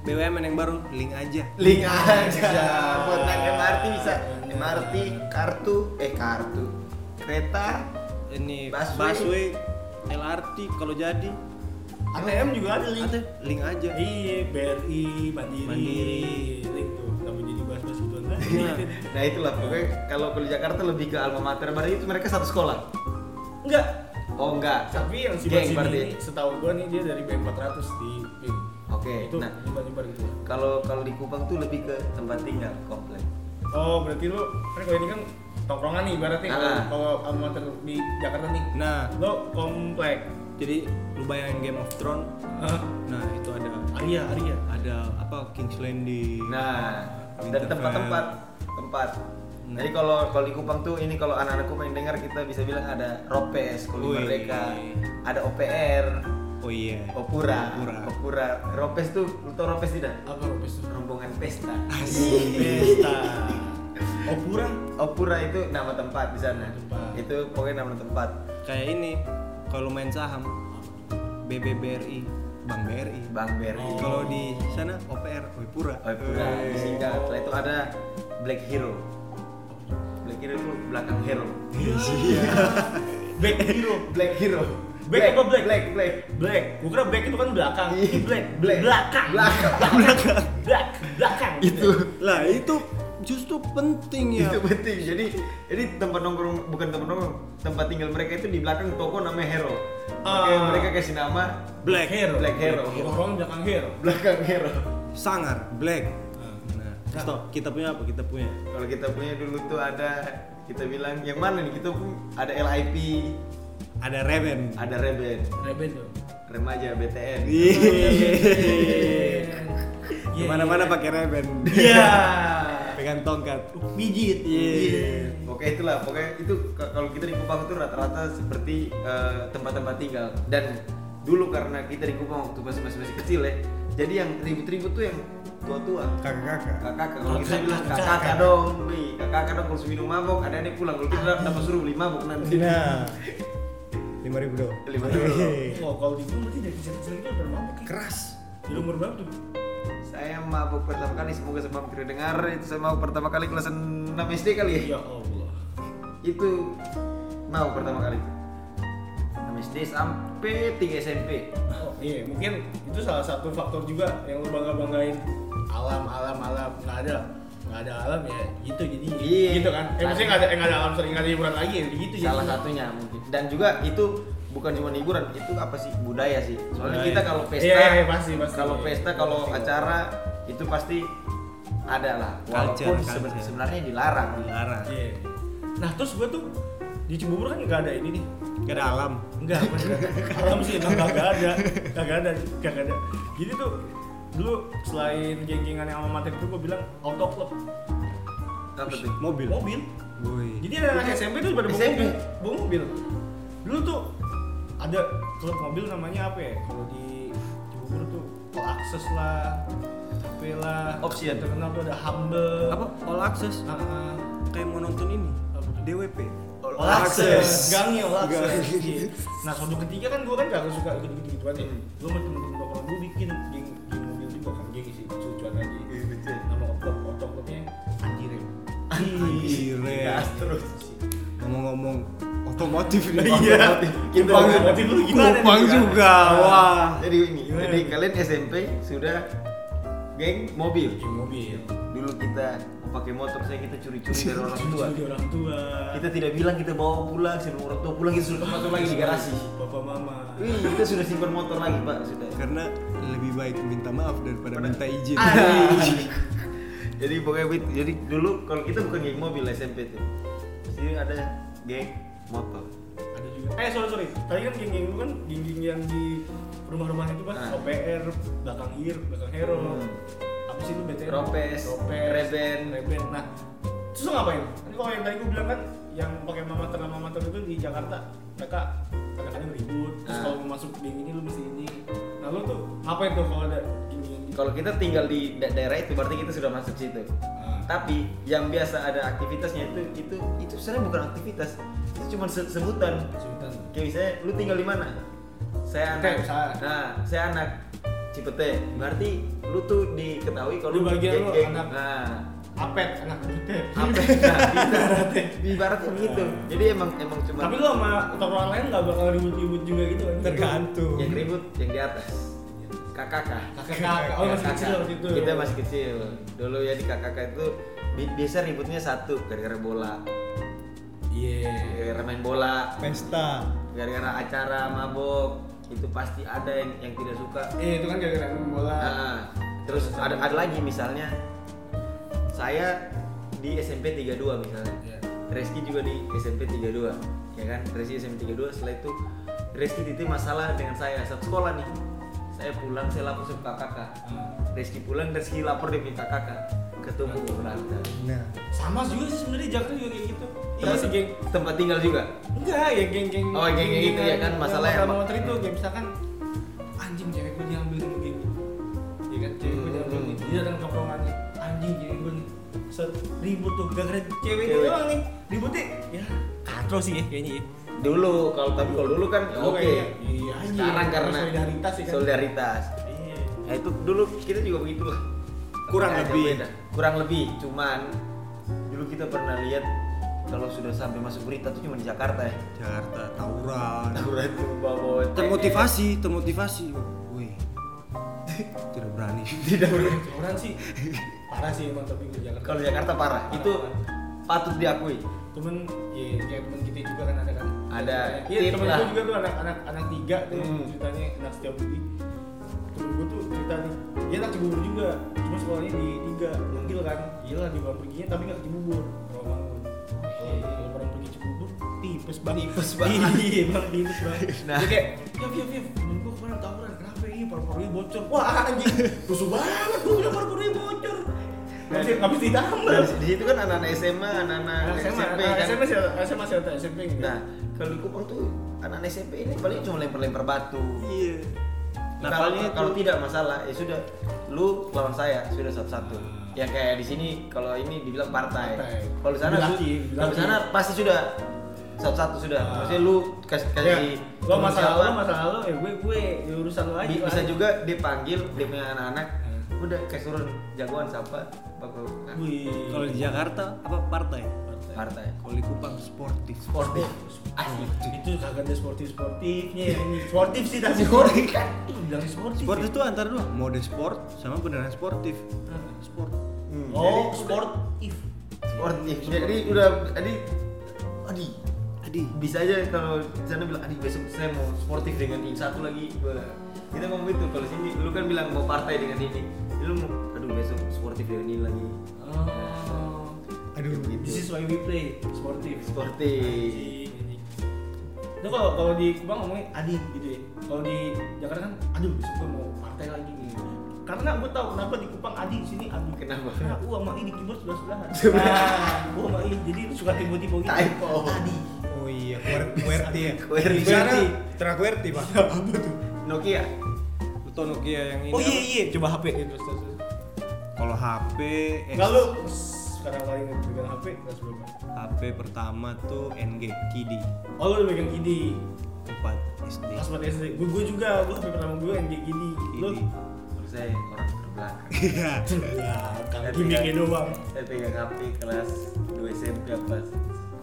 BUMN yang baru, link aja. link aja Aja. buat naik MRT bisa. MRT kartu eh kartu kereta Ini Busway. busway, LRT kalau jadi ATM juga ada link. link aja. Iya, BRI, Mandiri, Mandiri. link tuh. Kenapa jadi? Nah. nah itulah pokoknya kalau di Jakarta lebih ke alma mater berarti itu mereka satu sekolah Enggak. oh enggak Tapi yang si Geng ini setahu gua nih dia dari BM 400 di oke Itu nah nyebar-nyebar gitu. kalau kalau di Kupang tuh lebih ke tempat tinggal komplek Oh, berarti lu kan kalau ini kan tongkrongan nih ibaratnya kalau Ah. kalau amatir di Jakarta nih. Nah, Lo komplek. jadi lu bayangin Game of Thrones. Ah, Nah, itu ada Arya, Arya. ada apa King's Landing. Nah, Winterfell. tempat-tempat tempat. Jadi kalau kalau di Kupang tuh ini kalau anak-anak Kupang yang dengar kita bisa bilang ada Ropes, Kuli. Merdeka, ada OPR, Oh iya. Opura. Opura. Opura. Ropes tuh, lu tau Ropes tidak? Apa Robes tuh? Rombongan pesta. Pesta. Opura. Opura itu nama tempat di sana. Tempat. Itu pokoknya nama tempat. Kayak ini kalau main saham BBBRI, Bank BRI. Bang Beri. Oh. Kalau di sana OPR, Opura. Opura Eh. disingkat. Setelah itu ada Black Hero. Black Hero itu belakang hero. Black Hero. Black Hero. Black apa black? Black, black. Black. Gua kira black itu kan belakang. Iya. Black. Black. Belakang. Belakang. Black. Belakang. Itu Lah itu penting ya. itu penting. Jadi jadi tempat nongkrong bukan tempat nongkrong, tempat tinggal mereka itu di belakang toko namanya Hero. Makanya Ah. mereka kasih nama Black Hero. Black Hero. Orang belakang hero. belakang Hero. Sangar, Black. Ah. Nah, stop. Kita punya apa? Kita punya Kalau kita punya dulu tuh ada kita bilang yang mana nih kita pun ada LIP, ada Raven. ada Reben, Reben tuh. remaja BTN. Iya. Ke mana-mana pakai Raven. Iya. Pegang tongkat. Pijit. Iya. Oke itulah, pokoknya itu kalau kita di Kupang itu rata-rata seperti eh, tempat-tempat tinggal dan dulu karena kita di Kupang waktu masih masih, masih kecil ya, jadi yang ribut-ribut tuh yang tua-tua. Kakak-kakak. Kakak, kalau kita bilang kakak. kakak dong, wih, kakak dong kalau minum mabok, ada adik pulang, kalau kita dapat suruh beli mabok nanti. Nah. Lima ribu dong. Lima ribu. Oh, kalau di gunung berarti dari kecil-kecil itu udah mabuk. ya? Keras. Di umur berapa tuh? Saya mabok pertama kali, semoga sebab tidak dengar, itu saya mabok pertama kali kelas 6 SD kali ya. Ya Allah. Itu mabok pertama kali. 6 SD sampai 3 SMP. Oh, iya, mungkin itu salah satu faktor juga yang lu bangga banggain alam alam alam nggak ada nggak ada alam ya gitu jadi Iya. gitu kan eh maksudnya nggak ada eh, nggak ada alam sering nggak ada hiburan lagi ya gitu Salah jadinya. satunya mungkin. Dan juga itu bukan cuma hiburan, itu apa sih budaya sih. Soalnya Budaya. kita kalau pesta, Iya, iya, iya, pasti, pasti. kalau pesta, kalau Pasti. acara itu pasti ada lah. Walaupun Culture, seben- culture. sebenarnya dilarang. Dilarang. Iya. nah terus gua tuh di Cibubur kan nggak ada ini nih Gak ada alam. Enggak, enggak. alam sih emang kagak ada kagak ada kagak ada jadi tuh dulu selain geng-gengan yang sama itu gua bilang auto club Apa tuh? Mobil. mobil Woi. Jadi ada anak SMP tuh pada bawa SMP? mobil, bawa mobil. Dulu tuh ada klub mobil namanya apa ya? Kalau di Cibubur tuh All Access lah, HP lah. Option. Yang Terkenal tuh ada Humble. Apa? All access. Ah. Kayak mau nonton ini. Apa tuh? DWP. All, All Access. Access. Gangnya All Gang. Access. Iya. nah, suatu ketiga kan gua kan gak suka gitu-gitu aja. Hmm. Lu sama temen-temen tongkrongan gua bikin geng, geng mobil juga kan geng isi lucuan aja. Iya, betul. Nama klub, auto klubnya Anjirem. Gile. Gas terus. Ngomong-ngomong otomotif nih. Iya. Kita otomotif dulu gimana nih? Kupang juga. Wah. Jadi ini, jadi kalian SMP sudah geng mobil. Geng mobil. Dulu kita pakai motor saya kita curi-curi dari orang tua. Jadi orang tua. Kita tidak bilang kita bawa pulang, sebelum orang tua pulang kita sudah motor lagi di garasi. Bapak mama. Wih, kita sudah simpan motor lagi pak, sudah. Karena lebih baik minta maaf daripada minta izin. Anjing. jadi pokoknya jadi dulu kalau kita bukan geng mobil SMP tuh, pasti ada geng motor. Ada juga. Eh sorry sorry. Tadi kan geng-geng itu kan geng-geng yang di rumah-rumah itu kan Ah. OPR, belakang Hir, belakang Hero. Hmm. Apa sih lu BTN? Ropes, Ropes, Reben. Reben. Nah, terus lu ngapain? Kan kalau yang tadi gue bilang kan yang pakai mama ter mama ter itu di Jakarta mereka kadang-kadang ribut. Terus Ah. kalau mau masuk geng ini lu mesti ini. Nah lu tuh ngapain tuh kalau ada? Kalau kita tinggal di da- daerah itu berarti kita sudah masuk situ. Ah. Tapi yang biasa ada aktivitasnya itu itu itu sebenarnya bukan aktivitas, itu cuma se- sebutan. Sultan. Kayak misalnya lu tinggal di mana? Saya Cipete, anak. misalnya. Nah, saya anak Cipete. Berarti lu tuh diketahui kalau Di bagian lu anak- Nah, Apet anak gede. apa? Nah, ibaratnya, ibaratnya begitu. Jadi emang emang cuma Tapi lu sama tongkrongan lain nggak bakal ribut-ribut juga gitu kan? Tergantung. yang ribut yang di atas. Kakak Kakak-kakak, oh masih kecil waktu itu. Kita masih kecil. Dulu ya di kakak itu bi- biasa ributnya satu gara-gara bola, Iya. gara-gara main bola, Pesta. gara-gara acara mabok itu pasti ada yang yang tidak suka. Iya itu kan gara-gara main bola. Nah, terus ada ada lagi misalnya saya di SMP 32 misalnya. Iya. Reski juga di SMP 32 ya kan Reski SMP 32 setelah itu Reski titip masalah dengan saya satu sekolah nih saya pulang saya lapor sama kakak. Hmm. Rizky pulang Rizky lapor demi kakak. Ketemu Belanda nah. Sama juga sih sebenarnya Jakarta juga kayak gitu. Tempat, ya, geng, tempat tinggal juga? Enggak ya geng-geng oh geng-geng itu ya kan masalah yang motor itu kayak misalkan anjing cewek gue diambil begini geng ya kan? Cewek gue diambil dia datang tongkrongannya anjing cewek gue nih. Ribut tuh gak keren. Cewek, cewek. doang nih. Ributnya ya katro sih ya kayaknya ya dulu kalau tapi kalau dulu kan Oh, oke. kayaknya, iya, anjing. sekarang karena Solidaritas ya kan? solidaritas. Iya. Ya itu dulu kita juga begitu. Lah Kurang Nggak lebih. beda. kurang lebih cuman dulu kita pernah lihat kalau sudah sampai masuk berita tuh cuma di Jakarta ya. Jakarta tawuran. Tawuran tuh bawa termotivasi termotivasi. Wih. Tidak berani. Tidak boleh orang sih. Parah sih emang tapi gue jangan kalau Jakarta parah. Itu patut diakui. Temen ya kayak temen kita juga kan ada kan Ada. iya Tip temen lah. gue juga tuh anak anak anak tiga tuh Hmm. ceritanya anak setiap budi temen gue tuh cerita nih dia anak cibubur juga cuma sekolahnya di tiga gokil kan gila di bawah perginya tapi nggak ke cibubur kalau bangun kalau orang pergi cibubur tipes banget Tipes banget. iya bang tipes banget Nah. dia kayak ya ya ya temen gue kemarin tawuran kenapa ini paru-parunya bocor wah anjing rusuh banget gue bilang paru-parunya bocor bisa nggak bisa ditambah Nah, di situ kan anak-anak SMA, anak-anak Nah, SMA, SMP nah, kan. SMP masih SMA masih ada SMP gitu. Nah, kalau di Kupang tuh anak-anak SMP ini paling cuma lempar-lempar batu. iya Nah, nah kalau kalau tidak masalah, ya sudah lu lawan saya sudah satu-satu. Yang kayak di sini kalau ini dibilang partai. Partai. Kalau di sana kalau di sana pasti sudah satu-satu sudah. Ah. Maksudnya lu kasih ya, kasih lo temen masalah siapa, lo masalah lo ya gue gue ya urusan lo aja. bi- lah. bisa juga dipanggil dia punya anak-anak. Udah kayak suruh jagoan siapa? Bakal ah, Wih. kalau di Jakarta apa partai? Partai. kalau di Kupang sportif. Sportif. Asli. itu kagak ada sportif sportifnya ya ini. Sportif sih tapi Sportif. kan? bilang sportif sportif ya? itu antara dua mode sport sama beneran sportif. Hmm. sport. Hmm, oh sportif. Sportif. Jadi udah jadi adi. Adi. Bisa aja kalau di sana bilang adi besok saya mau sportif dengan yang satu lagi kita ngomong gitu kalau sini lu kan bilang mau partai dengan ini lu mau aduh besok sportif dengan ini lagi oh aduh this is why we play sportif sportif. Nah kalau kalau di Kupang ngomongnya adi gitu ya. Kalau di Jakarta kan, aduh besok gue mau partai lagi nih. Karena gue tahu kenapa di Kupang adi, di sini adi. Kenapa? Karena gue sama I di keyboard sebelah sebelahan. Sebelah. Nah, gue sama I, jadi suka tipe-tipe gitu. Typo. Adi. oh iya QWERTY ya QWERTY. terang QWERTY pak Apa tuh? Nokia lu tau Nokia yang ini Oh iya iya, coba HP ya terus terus. terus. kalau HP Enggak lu sekarang kali ini pegang HP kelas berapa? HP pertama tuh NG Kidi Oh lu udah pegang Gidi. 4 SD Kelas 4 SD. Gue gue juga, gue HP pertama gue NG. Lu? Kidi kalau saya orang terbelakang iya Ya, kalau Saya gimmicknya pegang- doang. saya pegang HP kelas 2 SMP apa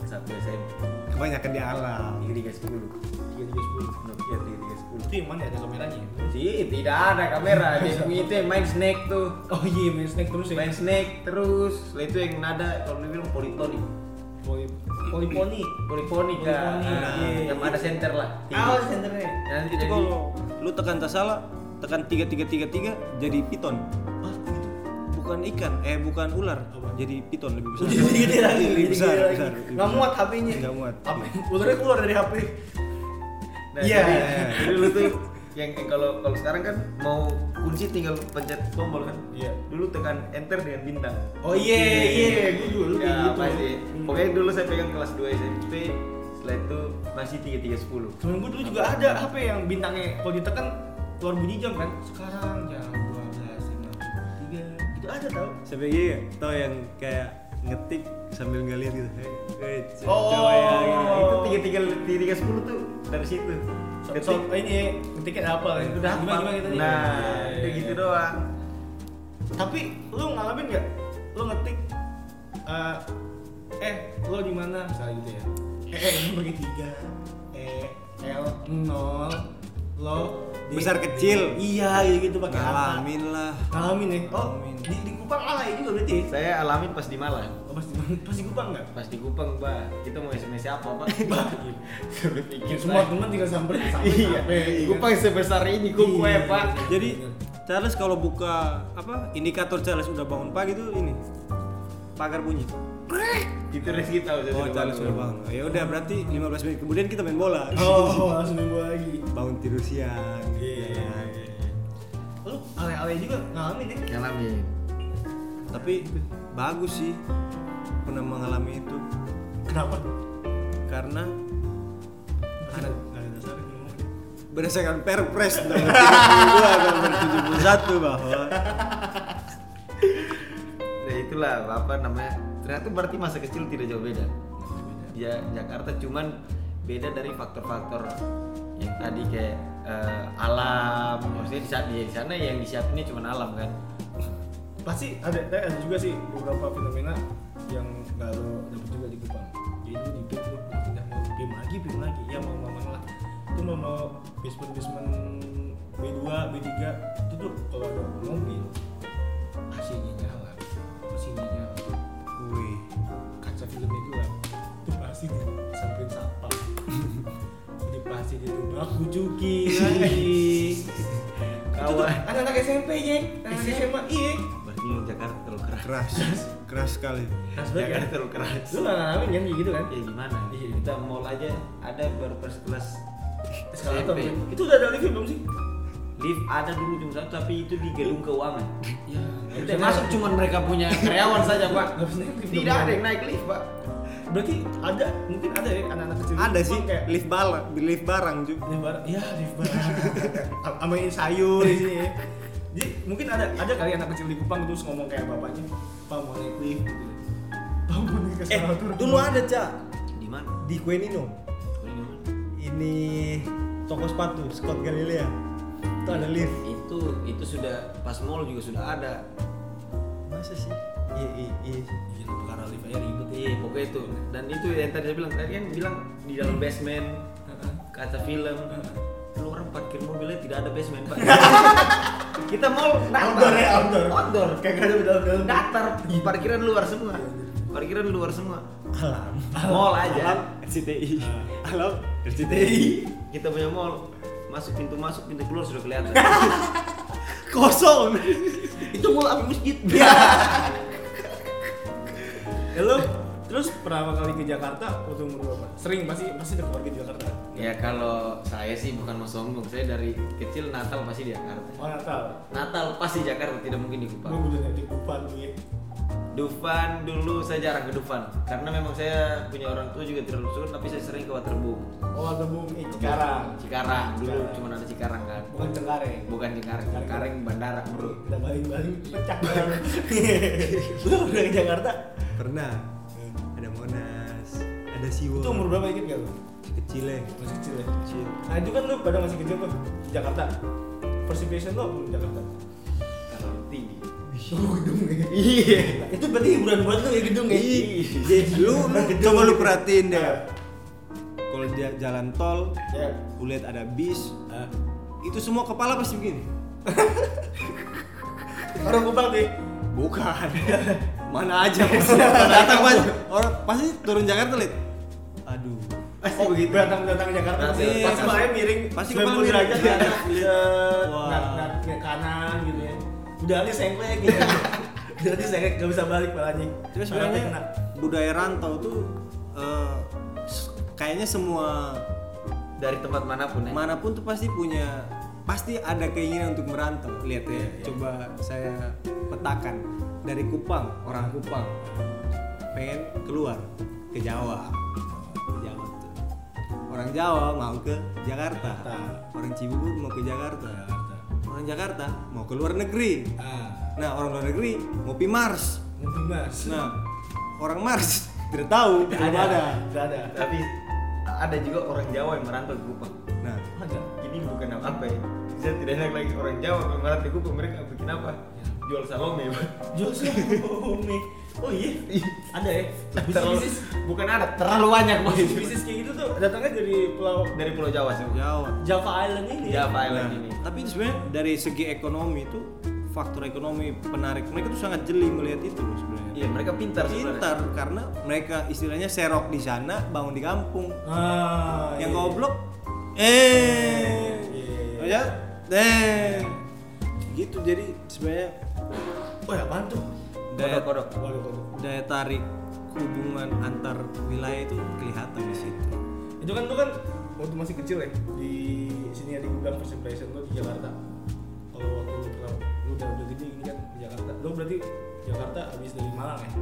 1 SMP kebanyakan di alam 3310 3310. Nokia 3310 Itu yang mana ada kameranya? sih tidak ada kamera dia punya itu yang main snake tuh Oh iya, main snack terus ya. main snake terus setelah itu yang nada kalau dia bilang politoni Poli poliponi. Poliponi, nah, iya. yang ada center lah Ah, senternya. nanti itu jadi kalau lu tekan tak salah tekan tiga tiga tiga tiga jadi piton Ah, gitu. bukan ikan eh bukan ular jadi piton lebih besar Jadi gede lagi, lebih jadi besar lagi. besar lebih Nggak muat HP-nya. nggak muat HP. Ularnya keluar dari HP. Nah, Iya. jadi, jadi lu tuh yang yang kalau kalau sekarang kan mau kunci tinggal pencet tombol kan Iya. dulu tekan enter dengan bintang Oh iya, iya, gue dulu ya kayak gitu. pasti Hmm. pokoknya dulu saya pegang kelas 2 SMP setelah itu masih 3310 Temen gue dulu juga ada HP yang bintangnya kalau ditekan keluar bunyi jam kan. Sekarang jam 12.53. Itu ada tau. sampai gini ya tau yang kayak ngetik sambil ngeliat gitu eh, eh, Oh. ya gitu. Itu tiga tiga tiga tiga sepuluh tuh dari situ So, so, ini ketiknya apa? Itu udah gimana gimana gitu nah Iya, iya, gitu iya. doang Tapi lu ngalamin nggak? Lu ngetik eh, eh lo di mana misalnya gitu ya? Eh, eh ini bagi tiga. Eh L nol lo Besar kecil. Iya gitu gitu pakai ngalamin lah Ngalamin ya? Oh Ngalamin. di, di Kupang alay juga berarti? ya? saya alamin pas di Malang Oh, pas di pas di Kupang nggak? pas di Kupang mbak kita mau sms apa pak Sampai pikir Semua Pak. teman tinggal samperin sampai iya Kupang sebesar ini kuku Iya, ya pak jadi Charles kalau buka apa indikator Charles udah bangun pagi tuh ini pagar bunyi itu Rizky tahu oh Charles sudah bangun ya udah berarti 15 menit kemudian kita main bola Oh langsung nunggu lagi. bangun tidur siang Iya. Lu alay-alay juga ngalamin ya? ngalamin tapi bagus sih pernah mengalami itu Kenapa? karena Ada ngomong. berdasarkan perpres nomor 32 nomor 71 bahwa itulah apa namanya ternyata berarti masa kecil tidak jauh beda. Ya Jakarta cuman beda dari faktor-faktor yang tadi kayak eh, alam. Maksudnya di sana, di sana yang disiapinnya cuma alam kan? Pasti ada ada juga sih beberapa fenomena yang nggak lo dapet juga di Kupang. Jadi lu di lu pindah mau game lagi game lagi. Ya mau mau lah itu mau mau basement basement B2 B3 itu tuh kalau ada mobil AC-nya nyala mesinnya nyala. Kaca filmnya juga itu pasti disamperin satpam. Jadi pasti ditunggu aku cuki lagi. Kawan. anak-anak SMP nya anak SMA iya berarti lu Jakarta terlalu keras. Keras, keras sekali. Keras banget Jakarta kan? terlalu keras. Lu nggak ngalamin kan gitu kan? Ya gimana? Iya. kita mall aja ada baru eskalator SMP. itu udah ada lift belum sih lift ada dulu cuma satu tapi itu di gedung keuangan ya kita masuk cuma mereka punya karyawan saja pak. Tidak ada yang naik lift pak. Berarti ada mungkin ada ya anak-anak kecil. Ada sih kayak lift barang, lift barang juga. lift barang iya lift barang. Sama sayur di sini. Ya. jadi mungkin ada ada kali anak kecil di Kupang terus ngomong kayak bapaknya pak mau naik lift gitu. Pak mau naik Eh, dulu ada cak di mana? Di Quenino. Ini toko sepatu Scott Galilea. Itu ada lift. itu itu sudah pas mall juga sudah ada. Masa sih? Iya, iya, iya. Gila, perkara lift aja ribet. Ya iya pokoknya itu. Dan itu yang tadi saya bilang tadi kan bilang di dalam basement kaca film. Lu orang parkir mobilnya tidak ada basement pak. Kita mall datar. Outdoor ya, outdoor. outdoor. Kayak gak ada dalam-dalam datar. Parkiran luar semua. Parkiran luar semua. Alam. mall aja. Alam. RCTI. Alam. RCTI kita punya mall masuk pintu masuk pintu keluar sudah kelihatan. Kosong. itu mall apa masjid. Ya lu terus pertama kali ke Jakarta waktu umur berapa? Sering pasti pasti ada keluarga di Jakarta. Ya kalau saya sih bukan mau sombong. Saya dari kecil Natal pasti di Jakarta. Oh Natal? Natal pasti Jakarta tidak mungkin di gue Kupang udah nanti Kupang nih Dufan dulu saya jarang ke Dufan karena memang saya punya orang tua juga tidak lulusan tapi saya sering ke Waterboom. Oh bung eh, Cikarang. Cikarang dulu Cikarang. cuma ada Cikarang kan. Bukan Cengkareng. Bukan Cikarang Cikarang bandara bro. Kita baling-baling pecah lu udah ke Jakarta? Pernah. Ada Monas, ada Siwo. itu umur berapa inget gak lu kecil ya. masih kecil ya Kecil. nah itu kan lu pada masih kecil tuh di Jakarta. First impression lu di Jakarta? Terlalu tinggi oh gedung ya iya Nah, itu berarti hiburan buat lu ya gedung ya Iya. lu, coba lu perhatiin deh. Kalau dia jalan tol, ya lu lihat ada bis, Ah. itu semua kepala pasti begini. orang Kupang nih Bukan. Mana aja pasti datang pasti orang pasti turun Jakarta lihat. Aduh. pasti Oh, begitu Datang datang Jakarta Pasti, pasti pas pasti. miring Pasti 90 kepala miring. derajat ya. Lihat Wah. ke kanan gitu ya. Udah ali sengklek gitu. Ali sengklek enggak bisa balik palanya. Tapi sebenarnya budaya rantau tuh eh, kayaknya semua dari tempat mana pun ya mana pun tuh pasti punya pasti ada keinginan untuk merantau. Lihat ya, Iya, coba saya petakan dari Kupang, orang Kupang pengen keluar ke Jawa. Ke Jawa tuh. Orang Jawa mau ke Jakarta. Jakarta. Orang Cibubur mau ke Jakarta. Orang Jakarta mau ke luar negeri. Ah, Nah, orang luar negeri mau pi Mars. mungkin Mas. Nah, orang Mars tidak tahu, belum ada. Tidak ada. tapi ada juga orang Jawa yang merantau ke Kupang Nah, Ada. ini bukan apa ya saya tidak enak lagi orang Jawa yang merantau ke Kupang mereka bikin apa jual salome Pak. Jual Xiaomi. Oh iya. Ada ya. terlalu Bisnis bukan ada terlalu banyak bos bisnis kayak gitu tuh datangnya dari pulau dari Pulau Jawa sih Jawa. Java Island ini. Java Island Nah, ini tapi sebenarnya dari segi ekonomi itu faktor ekonomi penarik mereka tuh sangat jeli melihat itu loh sebenarnya. iya mereka pintar sebenarnya. Pintar karena mereka istilahnya serok di sana, bangun di kampung. Ah, Yang iya. goblok eh Iya. oh ya eh gitu jadi sebenarnya Oh ya apaan tuh? Daya, kodok Waduh, waduh. daya tarik hubungan antar wilayah itu kelihatan di situ. Itu kan lu kan waktu masih kecil ya di sini ada bilang first impression lu di Jakarta. Kalau waktu lu pernah lu udah udah gede ini kan di Jakarta. Lu berarti Jakarta habis dari Malang ya?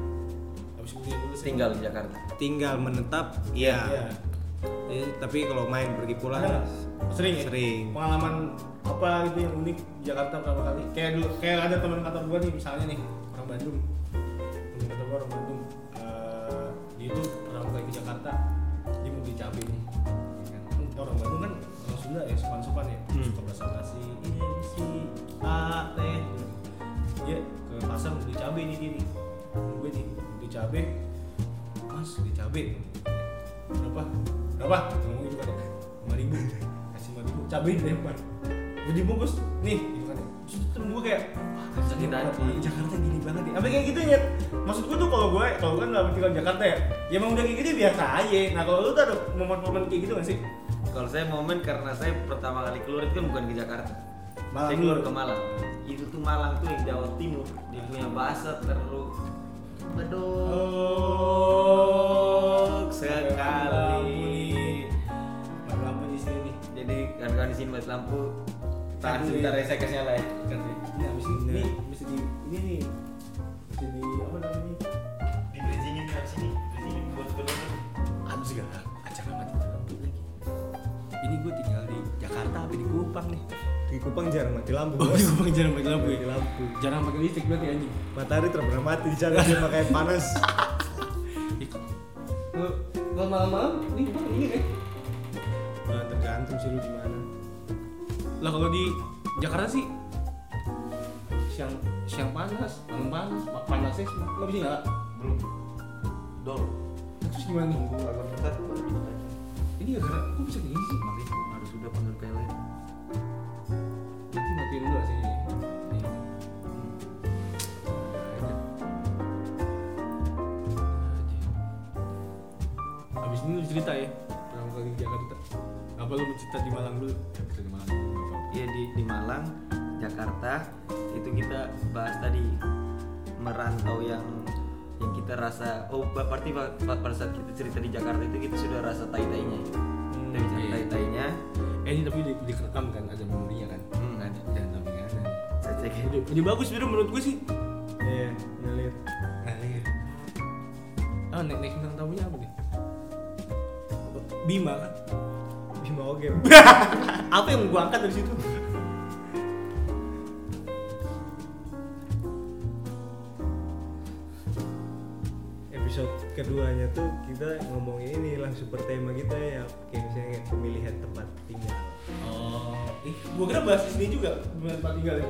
Habis kuliah dulu sih. tinggal di Jakarta Tinggal menetap, Iya. ya. Eh, tapi kalau main pergi pulang Ada nggak? sering ya? Sering. Pengalaman apa gitu yang unik di Jakarta pertama kali? Kayak dulu kayak ada teman kantor gua nih misalnya nih Bandung. Gua orang Bandung. Eh, dia tuh pertama kali ke Jakarta. Dia mau beli cabai nih. Ya kan? orang Bandung kan orang Sunda ya sopan-sopan ya. Hmm. suka bahasa basi ini si a teh dia ke pasar mau beli cabai nih dia nih. Gue nih beli cabai. Mas beli cabai. Berapa? Berapa? Ngomong gitu kan. Ya lima ribu. Kasih lima ribu. Cabai dilempar gue dibungkus. Nih kan terus gue kayak wah Sakit hati. Jakarta gini banget ya apa kayak gitu ya maksud gue tuh kalau gue kalau kan nggak tinggal Jakarta ya ya emang udah kayak gitu ya biasa aja nah kalau lu tuh ada momen-momen kayak gitu gak sih Kalau saya momen karena saya pertama kali keluar itu kan bukan ke Jakarta. Malang saya keluar ke Malang. Itu tuh Malang tuh yang Jawa Timur. Dia punya bahasa terlalu bedok sekali. Lampu di sini Jadi kan di sini mati lampu. Tahan Aduh, sebentar ya saya kasih nyala ya. ini habis ini. Ini mesti di ini. Nih. Mesti di apa namanya Di sini di sini di sini buat penonton. habis gak acara mati lampu lagi ini gue tinggal di Jakarta apa di Kupang nih. Di Kupang jarang mati lampu. oh di Kupang jarang pakai lampu ya? Mati lampu. jarang pakai listrik berarti anjing? Matahari terpernah mati di sana dia pakai panas. kalau malam-malam ini Kupang ini kan Nah, tergantung sih lu di mana. Lah kalau di Jakarta sih siang siang panas malam panas pa- panasnya nggak bisa nyala Belum. Dol. terus gimana nih Tunggu agak bentar ini gara-gara kok bisa kayak gini sih Makanya harus sudah panggil PLN. berarti matiin dulu sih ini Nih. Abis ini lu cerita ya pertama kali di Jakarta apa lu mau cerita di Malang dulu cerita di Malang nggak Iya di di Malang, Jakarta itu kita bahas tadi merantau yang yang kita rasa oh berarti pa- pa- pada saat kita cerita di Jakarta itu kita sudah rasa tai tainya kita bicara iya. tai tainya eh ini tapi di, direkam kan ada memorinya kan? Hmm, ada dan tapi nggak ada saya cek. Ya. ini, ini bagus sebenarnya menurut gue sih. Iya, ngalir. ngalir ah nek nek bintang tamunya apa nih? Bima kan Oge. apa yang gua angkat dari situ Episode keduanya tuh kita ngomongin ini langsung bertema kita ya kayak misalnya pemilihan tempat tinggal. oh ih gua kira bahas di sini juga tempat tinggal ya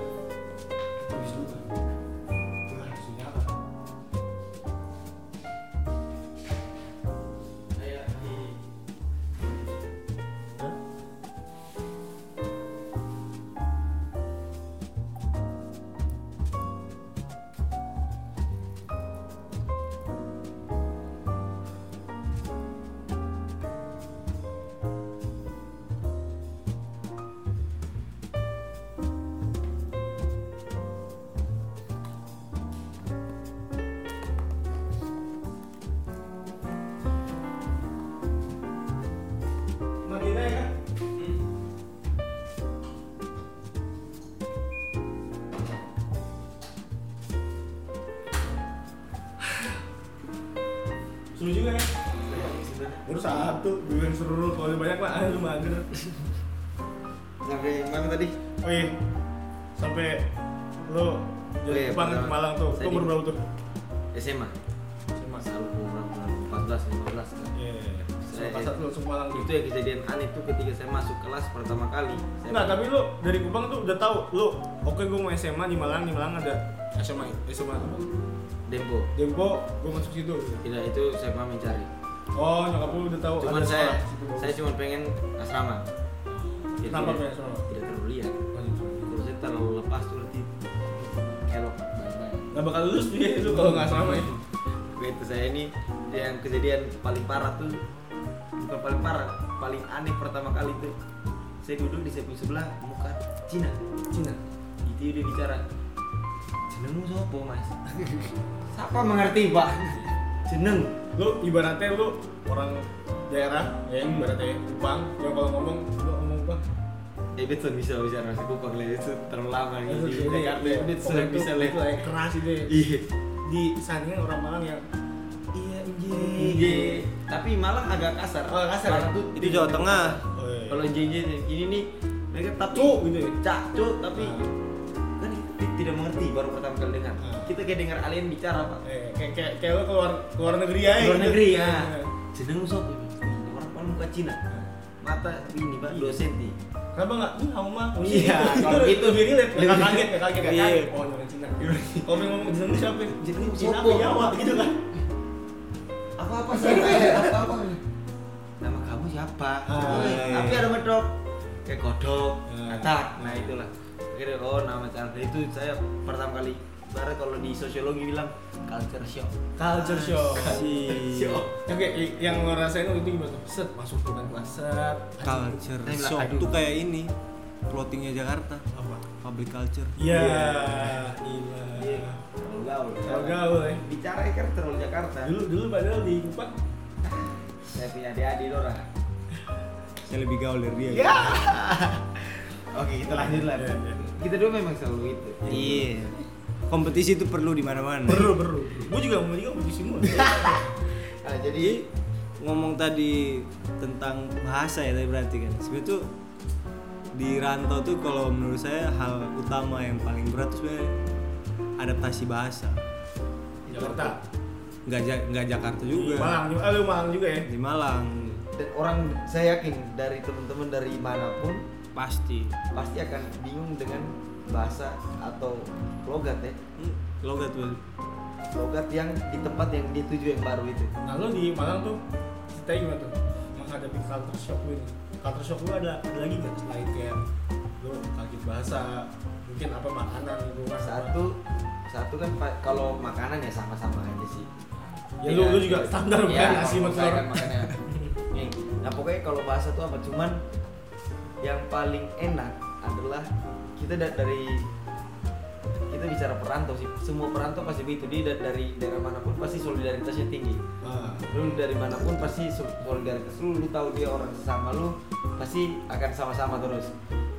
SMA SMA selalu berapa 14 15 kan. Iya, iya, iya. Saya- itu ya kejadian aneh tuh ketika saya masuk kelas pertama kali. Saya Enggak, tapi lu dari Kupang tuh udah tahu lu oke gue mau SMA di Malang, di Malang ada SMA SMA apa? Dempo. Dempo, gue masuk situ. tidak itu saya mau mencari. Oh, nyokap lu udah tahu cuman saya sekolah saya cuma pengen asrama. Kenapa pengen asrama? Nggak bakal lulus dia itu kalau nggak asrama ya. begitu saya ini yang kejadian paling parah tuh. Bukan paling parah paling aneh pertama kali tuh. Saya duduk di samping sebelah muka Cina. Cina. itu dia bicara jenengmu sopo mas? Siapa mengerti pak? Jeneng. Lu ibaratnya lu orang daerah ya ibaratnya Kupang. Yang kalau ngomong lu ngomong apa? Eh, Betson bisa bicara nasi kupang lah itu terlalu lama nih Itu di Jakarta. iya, pokoknya bisa kayak keras itu ya. Iya. di sandingan orang Malang yang iya Iya. Tapi Malang agak kasar. Oh, kasar Malang ya? tuh Itu Jawa Tengah. oh, iya. Kalau JJ ini nih mereka tapi gitu ya? Cak, cuk, tapi Ah. kan di tidak mengerti baru pertama kali dengar Ah. kita kayak dengar alien bicara pak Eh, kayak kayak kayak lo keluar keluar negeri aja. luar gitu. negeri ya Iya. jeneng sok orang paling muka Cina mata ini pak dua senti Kenapa nggak? Ini kamu mah. Iya, kalau itu gitu. relate. Nggak kaget, nggak kaget, nggak Iya. kaget. Oh, orang Cina. Kalau ngomong jeneng siapa? Jeneng Cina apa Jawa gitu kan? apa apa sih apa apa nama kamu siapa Ah, iya, iya. tapi ada medok kayak kodok Ah. atak nah itulah akhirnya oh nama Chandra itu saya pertama kali baru kalau di sosiologi bilang culture shock Culture shock. Si shock Yang kayak yang lo rasain waktu itu gimana tuh? Set masuk ke kan kelas set. culture shock tuh kayak ini clothingnya Jakarta Apa? public culture Iya. Iya. Gila. Terlalu gaul Terlalu gaul ya. bicara kan terlalu Jakarta Dulu dulu padahal di Kupang. saya punya adik-adik Dora saya lebih gaul dari dia ya oke kita lanjut lah Iya, iya. kita dua memang selalu itu iya kompetisi itu perlu di mana-mana Perlu perlu. Gue juga mau juga di semua. nah, jadi ngomong tadi tentang bahasa ya tadi berarti kan sebenarnya tuh di rantau tuh kalau menurut saya hal utama yang paling berat tuh sebenarnya adaptasi bahasa Jakarta. nggak Ja- nggak Jakarta juga Malang juga. Lu Malang juga ya. di Malang dan orang saya yakin dari teman-teman dari mana pun pasti pasti akan bingung dengan bahasa atau logat ya? Hmm, logat tuh logat yang di tempat yang dia tuju yang baru itu. Nah lo di Malang tuh ceritanya gimana tuh? Menghadapi culture shock lu ini. Culture shock lu ada, ada lagi nggak? Selain kayak lu kaget bahasa mungkin apa makanan gitu kan satu satu kan kalau makanan ya sama-sama aja sih. Ya, lu- lu juga standar ya, bukan nasi sama saya telur. kan nah pokoknya kalau bahasa tuh apa? Cuman yang paling enak adalah kita da- dari kita bicara perantau sih semua perantau pasti begitu. Dia da- dari daerah mana pun pasti solidaritasnya tinggi. Ah, lu dari mana pun pasti sol- solidaritas lu lu tahu dia orang sesama lu pasti akan sama-sama terus.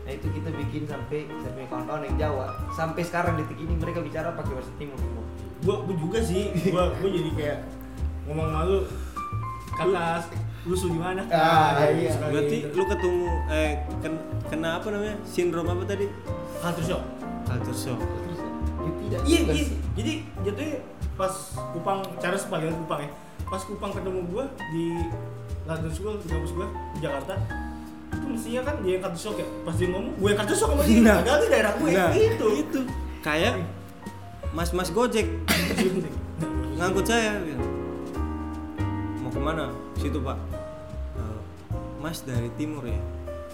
Nah itu kita bikin sampai punya kawan-kawan yang Jawa. Sampai sekarang detik ini mereka bicara pakai bahasa timur. Semua gua, gua juga sih gua, gua jadi kayak ngomong malu kakak lu su di mana? Ah, iya. suka berarti lu ketemu eh ken- kena apa namanya sindrom apa tadi culture shock culture shock ya tidak Iya, iya. Jadi jatuhnya pas Kupang, cara panggilan Kupang ya. Pas Kupang ketemu gua di London School, di kampus gua di Jakarta. Itu mestinya kan dia yang kartu shock ya. Pas dia ngomong, gue yang kartu shock sama dia. Nah. Padahal di daerah gue. Nah, itu. itu kayak mas-mas gojek ngangkut saya gitu. Ke mana situ pak. "Eh, mas dari timur ya?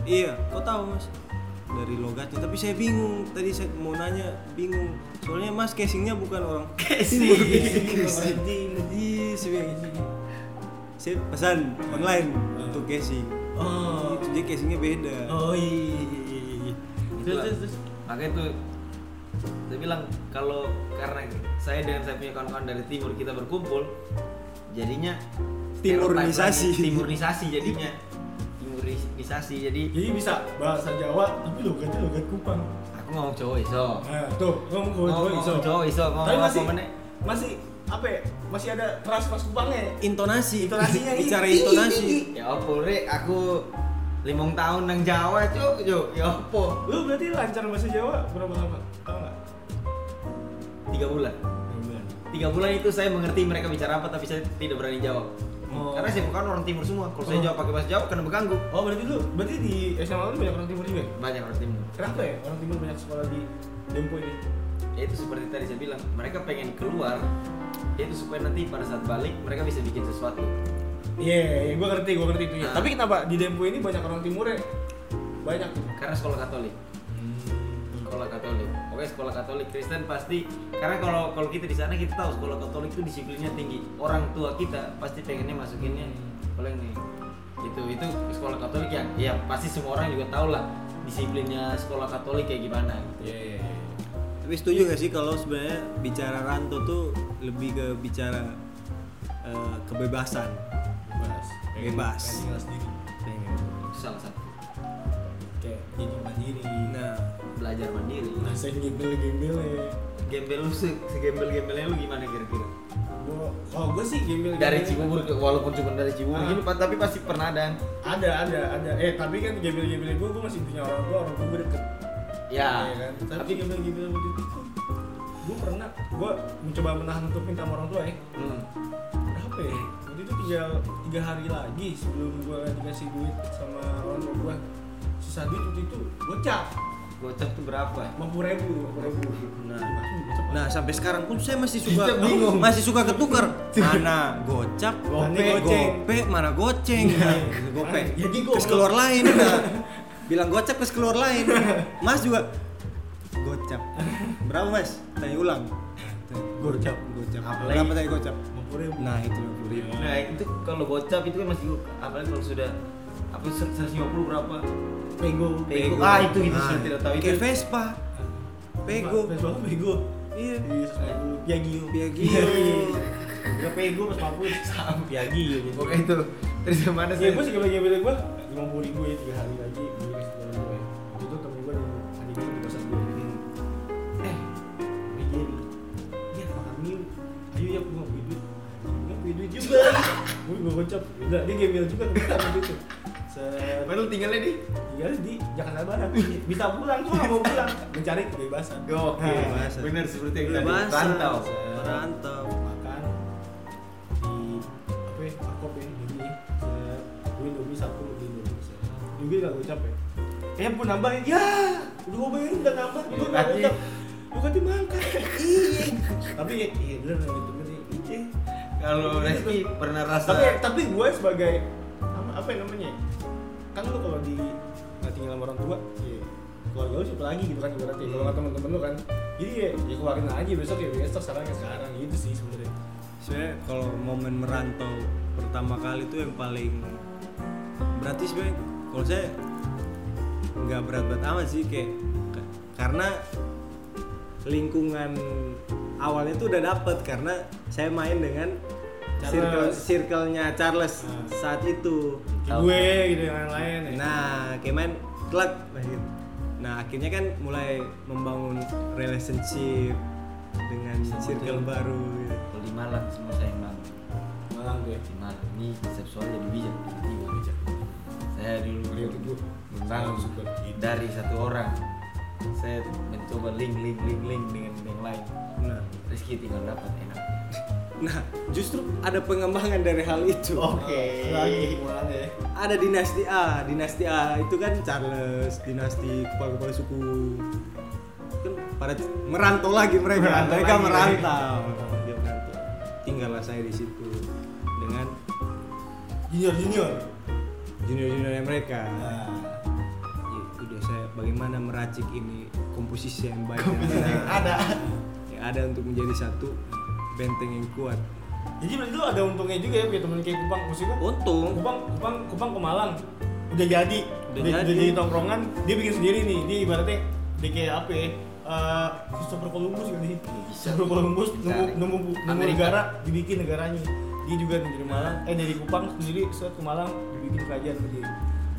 Iya kok tahu mas? Dari logatnya. Tapi saya bingung. Tadi saya mau nanya bingung. Soalnya mas casingnya bukan orang timur. Iya saya bilang gitu. saya pesan online untuk casing. Oh. itu dia casingnya beda. Oh iya. iya, iya, iya. Terus, terus, terus. makanya tuh saya bilang kalau karena saya dengan saya punya kawan-kawan dari timur kita berkumpul jadinya Timurnisasi. lagi, timurnisasi jadinya timurnisasi jadi Jadi bisa bahasa Jawa, tapi logatnya logat Kupang. aku ngomong cowok iso Nah, tuh, ngomong ngomong iso. cowok iso ngomong Tapi masih, masih apa ya? Masih ada keras-keras Kupangnya. intonasi Intonasinya ini. bicara intonasi ya opo rek aku limong tahun nang Jawa cuk cuk ya opo Lu berarti lancar bahasa Jawa berapa lama? Tahu nggak? tiga bulan tiga bulan itu saya mengerti mereka bicara apa tapi saya tidak berani jawab Oh. karena saya bukan orang timur semua kalau saya Oh. jawab pakai bahasa Jawa kena mengganggu Oh berarti lu, berarti di SMA lu banyak orang timur juga ya? banyak orang timur Kenapa ya orang timur banyak sekolah di Dempo ini? ya itu seperti tadi saya bilang mereka pengen keluar itu supaya nanti pada saat balik mereka bisa bikin sesuatu Iya, yeah, gue ngerti, gue ngerti itu ya. Nah. Tapi kenapa di Dempo ini banyak orang timur ya? Banyak karena sekolah Katolik sekolah Katolik oke sekolah Katolik Kristen pasti karena kalau kalau kita di sana kita tahu sekolah Katolik itu disiplinnya tinggi orang tua kita pasti pengennya masukinnya paling nih itu itu sekolah Katolik yang ya pasti semua orang juga tahu lah disiplinnya sekolah Katolik kayak gimana gitu. Iya, iya, iya. Tapi setuju gak sih kalau sebenarnya bicara rantau tuh lebih ke bicara eh, kebebasan. Bebas. Pengen- Bebas. salah satu Kayak jadi mandiri. Nah, belajar mandiri Rasain gembel-gembel ya. gembel lu se gembel-gembelnya lu gimana kira-kira Gua, kalau gue sih gembel dari Cibubur ke- walaupun cuma dari Cibubur Ah. gini pa- tapi pasti pernah ada Ada, ada, ada. Eh tapi kan gembel-gembel gue, gue masih punya orang tua, orang tua gue deket. Ya. Iya kan tapi gembel-gembel waktu itu gue pernah gue mencoba menahan untuk minta sama orang tua ya Hmm. berapa ya waktu itu tinggal tiga hari lagi sebelum gue dikasih duit sama orang tua gue sisa duit waktu itu gocap Gocap tuh berapa? lima puluh ribu lima puluh ribu Nah. gocap Nah sampai sekarang pun saya masih suka bingung. masih suka ketukar mana gocap, Gope, gope, mana goceng, Nah, gope, Jadi goblok. keluar lain, nah. bilang gocap ke keluar lain, Mas juga gocap, berapa Mas? Tanya ulang, gocap, gocap, Apalagi- berapa tadi gocap? lima puluh ribu Nah itu lima puluh ribu. Nah itu kalau gocap itu kan masih apalagi kalau sudah apa 150 berapa? Pego Pego. Ah itu gitu Nah, saya tidak tahu itu. Kayak Vespa, Pego, pego pego iya, Iya, Piagio Piagio. Udah pego pas mampu sama Piagio gitu Pokoknya itu terus yang mana Iya, sih? gue sih kalau gembel gue lima puluh ribu ya tiga hari lagi gue. Waktu itu temen gue adik gue di kosan gue. Eh, nih. Dia makan mie. Ayo ya, gue mau beli duit. Gue punya duit juga. Gue gue gocap. Udah, dia gembel juga ternyata waktu Padahal tinggalnya di Tinggal di Jakarta Barat. Bisa pulang, cuma nggak mau pulang. Mencari kebebasan. Oke, Kebebasan. benar seperti yang tadi. Rantau. Merantau. makan di apa ya akop ya jadi set, gue indomie satu di indomie juga gak gue capek eh pun nambahin ya udah gue bayangin udah nambah gue gak Kasih. gocap gue kan dimangkat iya tapi ya iya bener gitu bener iya Kalau Reski pernah rasa tapi tapi gue sebagai apa, yang namanya? Ya? kan lu kalau di nggak tinggal sama orang tua ya keluarga lu siapa lagi gitu kan ibaratnya kalau nggak temen-temen lu kan. Jadi ya, ya keluarin aja besok ya besok sekarang ya sekarang gitu sih sebenarnya. Saya kalau momen merantau pertama kali itu yang paling berarti sebenarnya. Kalau saya nggak berat-berat amat sih kayak ka- karena lingkungan awalnya tuh udah dapet karena saya main dengan circle Charles. circle-nya Charles Ah. saat itu. Kayak gue gitu yang lain-lain ya. Nah, kayak main nah, gitu. Nah, akhirnya kan mulai membangun relationship dengan Sama circle tuh. baru gitu. kalau di Malang semua sayang banget. Malang gue. Di Malang ini seksual jadi bijak, tiba-tiba bijak. Saya dulu Beliau tuh membangun dari satu orang. Saya mencoba link link link link dengan yang lain. Nah, Rizky tinggal dapat enak. Nah justru ada pengembangan dari hal itu. Lagi mulanya ya. Ada dinasti A, dinasti A itu kan Charles, dinasti kepala-kepala suku. Kan pada merantau lagi mereka, Merantau mereka lagi. merantau. Dia merantau. Tinggallah saya di situ dengan Junior junior. junior-juniornya mereka. Nah, Ya, udah saya bagaimana meracik ini komposisi yang baik Komposisi yang ada. yang ada untuk menjadi satu benteng yang kuat. Jadi berarti lu ada untungnya juga ya punya temen kayak Kupang. Maksudnya Untung. Kupang Kupang Kupang ke Malang. Udah jadi. Udah udah, jadi. udah jadi tongkrongan. Dia bikin sendiri nih. Dia ibaratnya dia kayak apa ya eh Christopher Columbus gitu sih. Christopher Columbus nemu nemu nemu negara dibikin negaranya. Dia juga dari Malang. Eh dari Kupang sendiri set ke Malang dibikin kerajaan dia.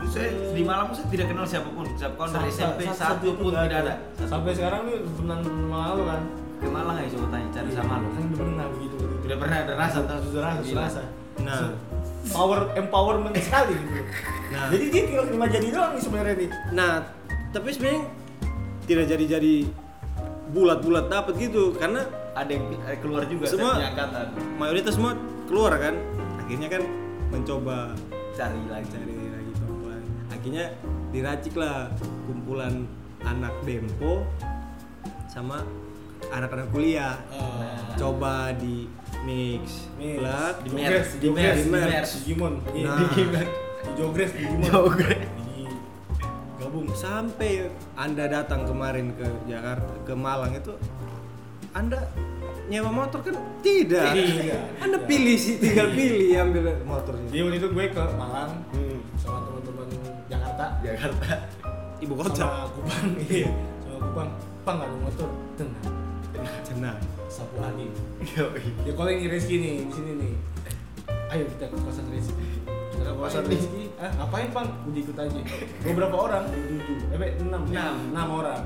Saya di Malang saya tidak kenal siapa pun, siapa pun dari SMP satu pun tidak ada. sampai sekarang nih temenan Malang kan Ke Malang aja coba tanya cari sama lo. kan udah pernah begitu Tidak pernah ada rasa tahu sudah rasa sudah Gila. rasa Nah. Power empowerment sekali gitu Nah. jadi dia tinggal terima jadi doang nih sebenarnya nih Nah, tapi sebenarnya tidak jadi-jadi bulat-bulat dapat gitu karena Ada yang keluar juga Semua- angkatan. mayoritas semua keluar kan. Akhirnya kan mencoba Cari lagi. cari lagi perempuan. Akhirnya diraciklah kumpulan anak Dempo sama anak-anak kuliah. Ah. Coba di mix, Plug, di Merz, di Merz, di Merz. Digimon, Nah. di Digimon, Jogres, di Digimon, Jogres. gabung. sampai anda datang kemarin ke Jakarta ke Malang itu anda nyewa motor kan tidak Tidak. anda pilih sih tinggal pilih ambil motornya Jadi waktu itu gue ke Malang Hmm. sama teman-teman Jakarta, Jakarta. ibu kota sama Kupang, iya, sama Kupang, Pang ada motor, tenang, tenang sapu angin. Yoi. Dia calling nih Rizky nih di sini nih. Ayo kita ke kosan Rizky. Kita ke kosan? Rizky. Ah, ngapain bang? Udah ikut aja. Beberapa orang? Tujuh. Eh, enam. Enam. Enam orang.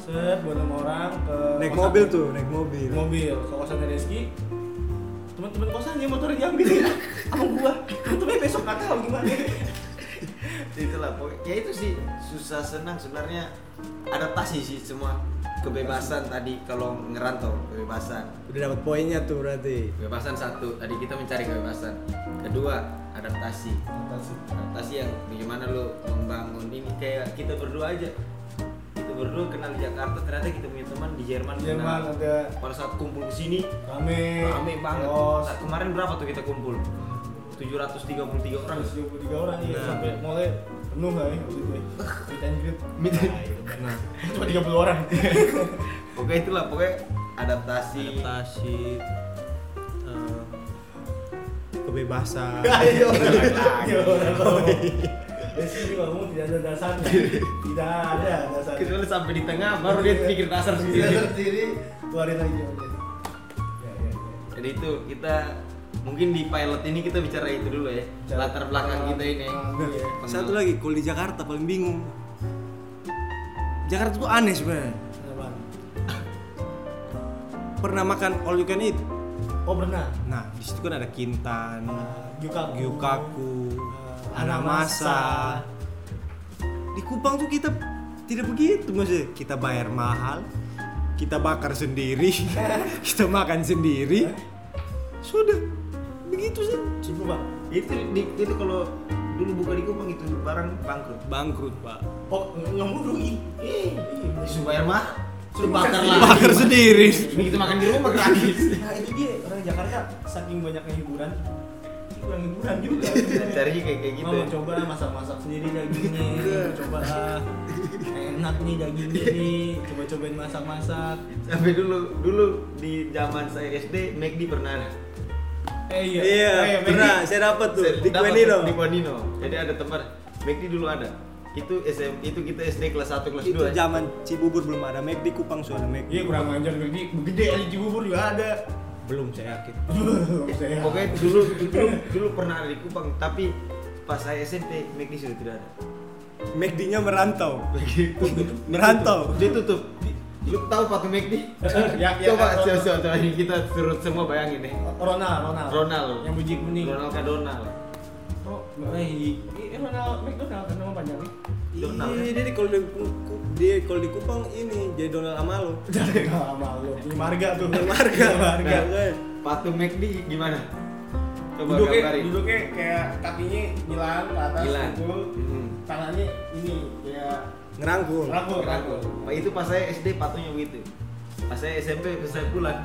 Set, buat enam orang ke naik kosan- mobil tuh naik mobil Mobil ke kosan Rizky. Teman-teman kosannya motornya diambil sama gua. Untungnya besok nggak tahu gimana. itulah pokoknya ya itu sih susah senang sebenarnya adaptasi sih semua kebebasan tadi kalau ngerantau kebebasan Udah dapat poinnya tuh berarti. kebebasan satu tadi kita mencari kebebasan kedua adaptasi Fantasi. adaptasi yang bagaimana lo membangun ini kayak kita berdua aja kita berdua kenal di Jakarta ternyata kita punya teman di Jerman Jerman kenal. ada pada saat kumpul ke sini rame rame banget Los. Saat kemarin berapa tuh kita kumpul 733 orang 123 orang iya Nah. sampai mulai penuh lah ya waktu itu ya meet and greet. Meet and- Nah, benar. cuma 30 orang. Pokoknya itulah pokoknya adaptasi. Adaptasi eh, kebebasan. ayo. Ayo di sini ngomong tidak ada dasarnya. Tidak ada dasarnya. Kecuali sampai di tengah baru dia pikir dasar Dasar sendiri. sendiri keluarin lagi. Ya ya ya. Jadi itu kita mungkin di pilot ini kita bicara itu dulu ya latar belakang kita ini ya. Satu lagi, kalau di Jakarta paling bingung. Jakarta tuh aneh sebenarnya. Pernah makan all you can eat? oh pernah Nah, di situ kan ada Kintan, Gyukaku Gyukaku, Ah, Anamasa. Di Kupang tuh kita tidak begitu maksudnya. Kita bayar mahal, kita bakar sendiri, kita makan sendiri. Sudah begitu sih. Cukup pak. Itu di, itu kalau dulu buka di Kupang itu barang bangkrut. Bangkrut, Pak. oh nggak mau rugi sudah bayar mah sudah Bakar sendiri. lah. Bakar sendiri. ini kita makan di rumah gratis. Nah itu dia orang Jakarta saking banyaknya hiburan. Kurang hiburan juga. Carinya kayak kayak gitu mau ya. coba masak-masak sendiri dagingnya. Coba ah, enak nih dagingnya nih. Coba-cobain masak-masak. Sampai dulu dulu di zaman saya SD McD pernah ada eh iya Iya, Eh, pernah Maggi. saya dapat tuh Saya di Kuenino. di Kuenino. jadi ada tempat McD dulu ada itu SM itu kita SD kelas 1 kelas 2 Itu zaman Cibubur belum ada McD Kupang sudah ada McD. iya kurang ajar Maggi gede di Cibubur juga ada Belum saya yakin. saya pokoknya dulu dulu dulu pernah ada di Kupang tapi pas saya SMP McD sudah tidak ada McD-nya merantau. Begitu. Merantau. dia tutup lu tahu patung McD Ya, ya, coba ya, coba coba kita suruh semua bayangin deh Ronald Ronald. Ronald. Yang biji kuning. Ronald Kadonal oh eh eh, Ronald McDonald kan nama panjangnya? Donald. Iya, dia di kalau di, dia kalau di Kupang ini jadi Donald Amalo. dari lama lu. Di marga tuh. Marga, marga. Nah, patung McD gimana? Coba duduknya gambarin. duduknya kayak kakinya nyilang ke atas Nyilang. gitu Hmm. tangannya ini kayak Ngerangkul. rangkul Rangkul. Pak itu pas saya SD patungnya begitu. Pas saya SMP pas saya pulang,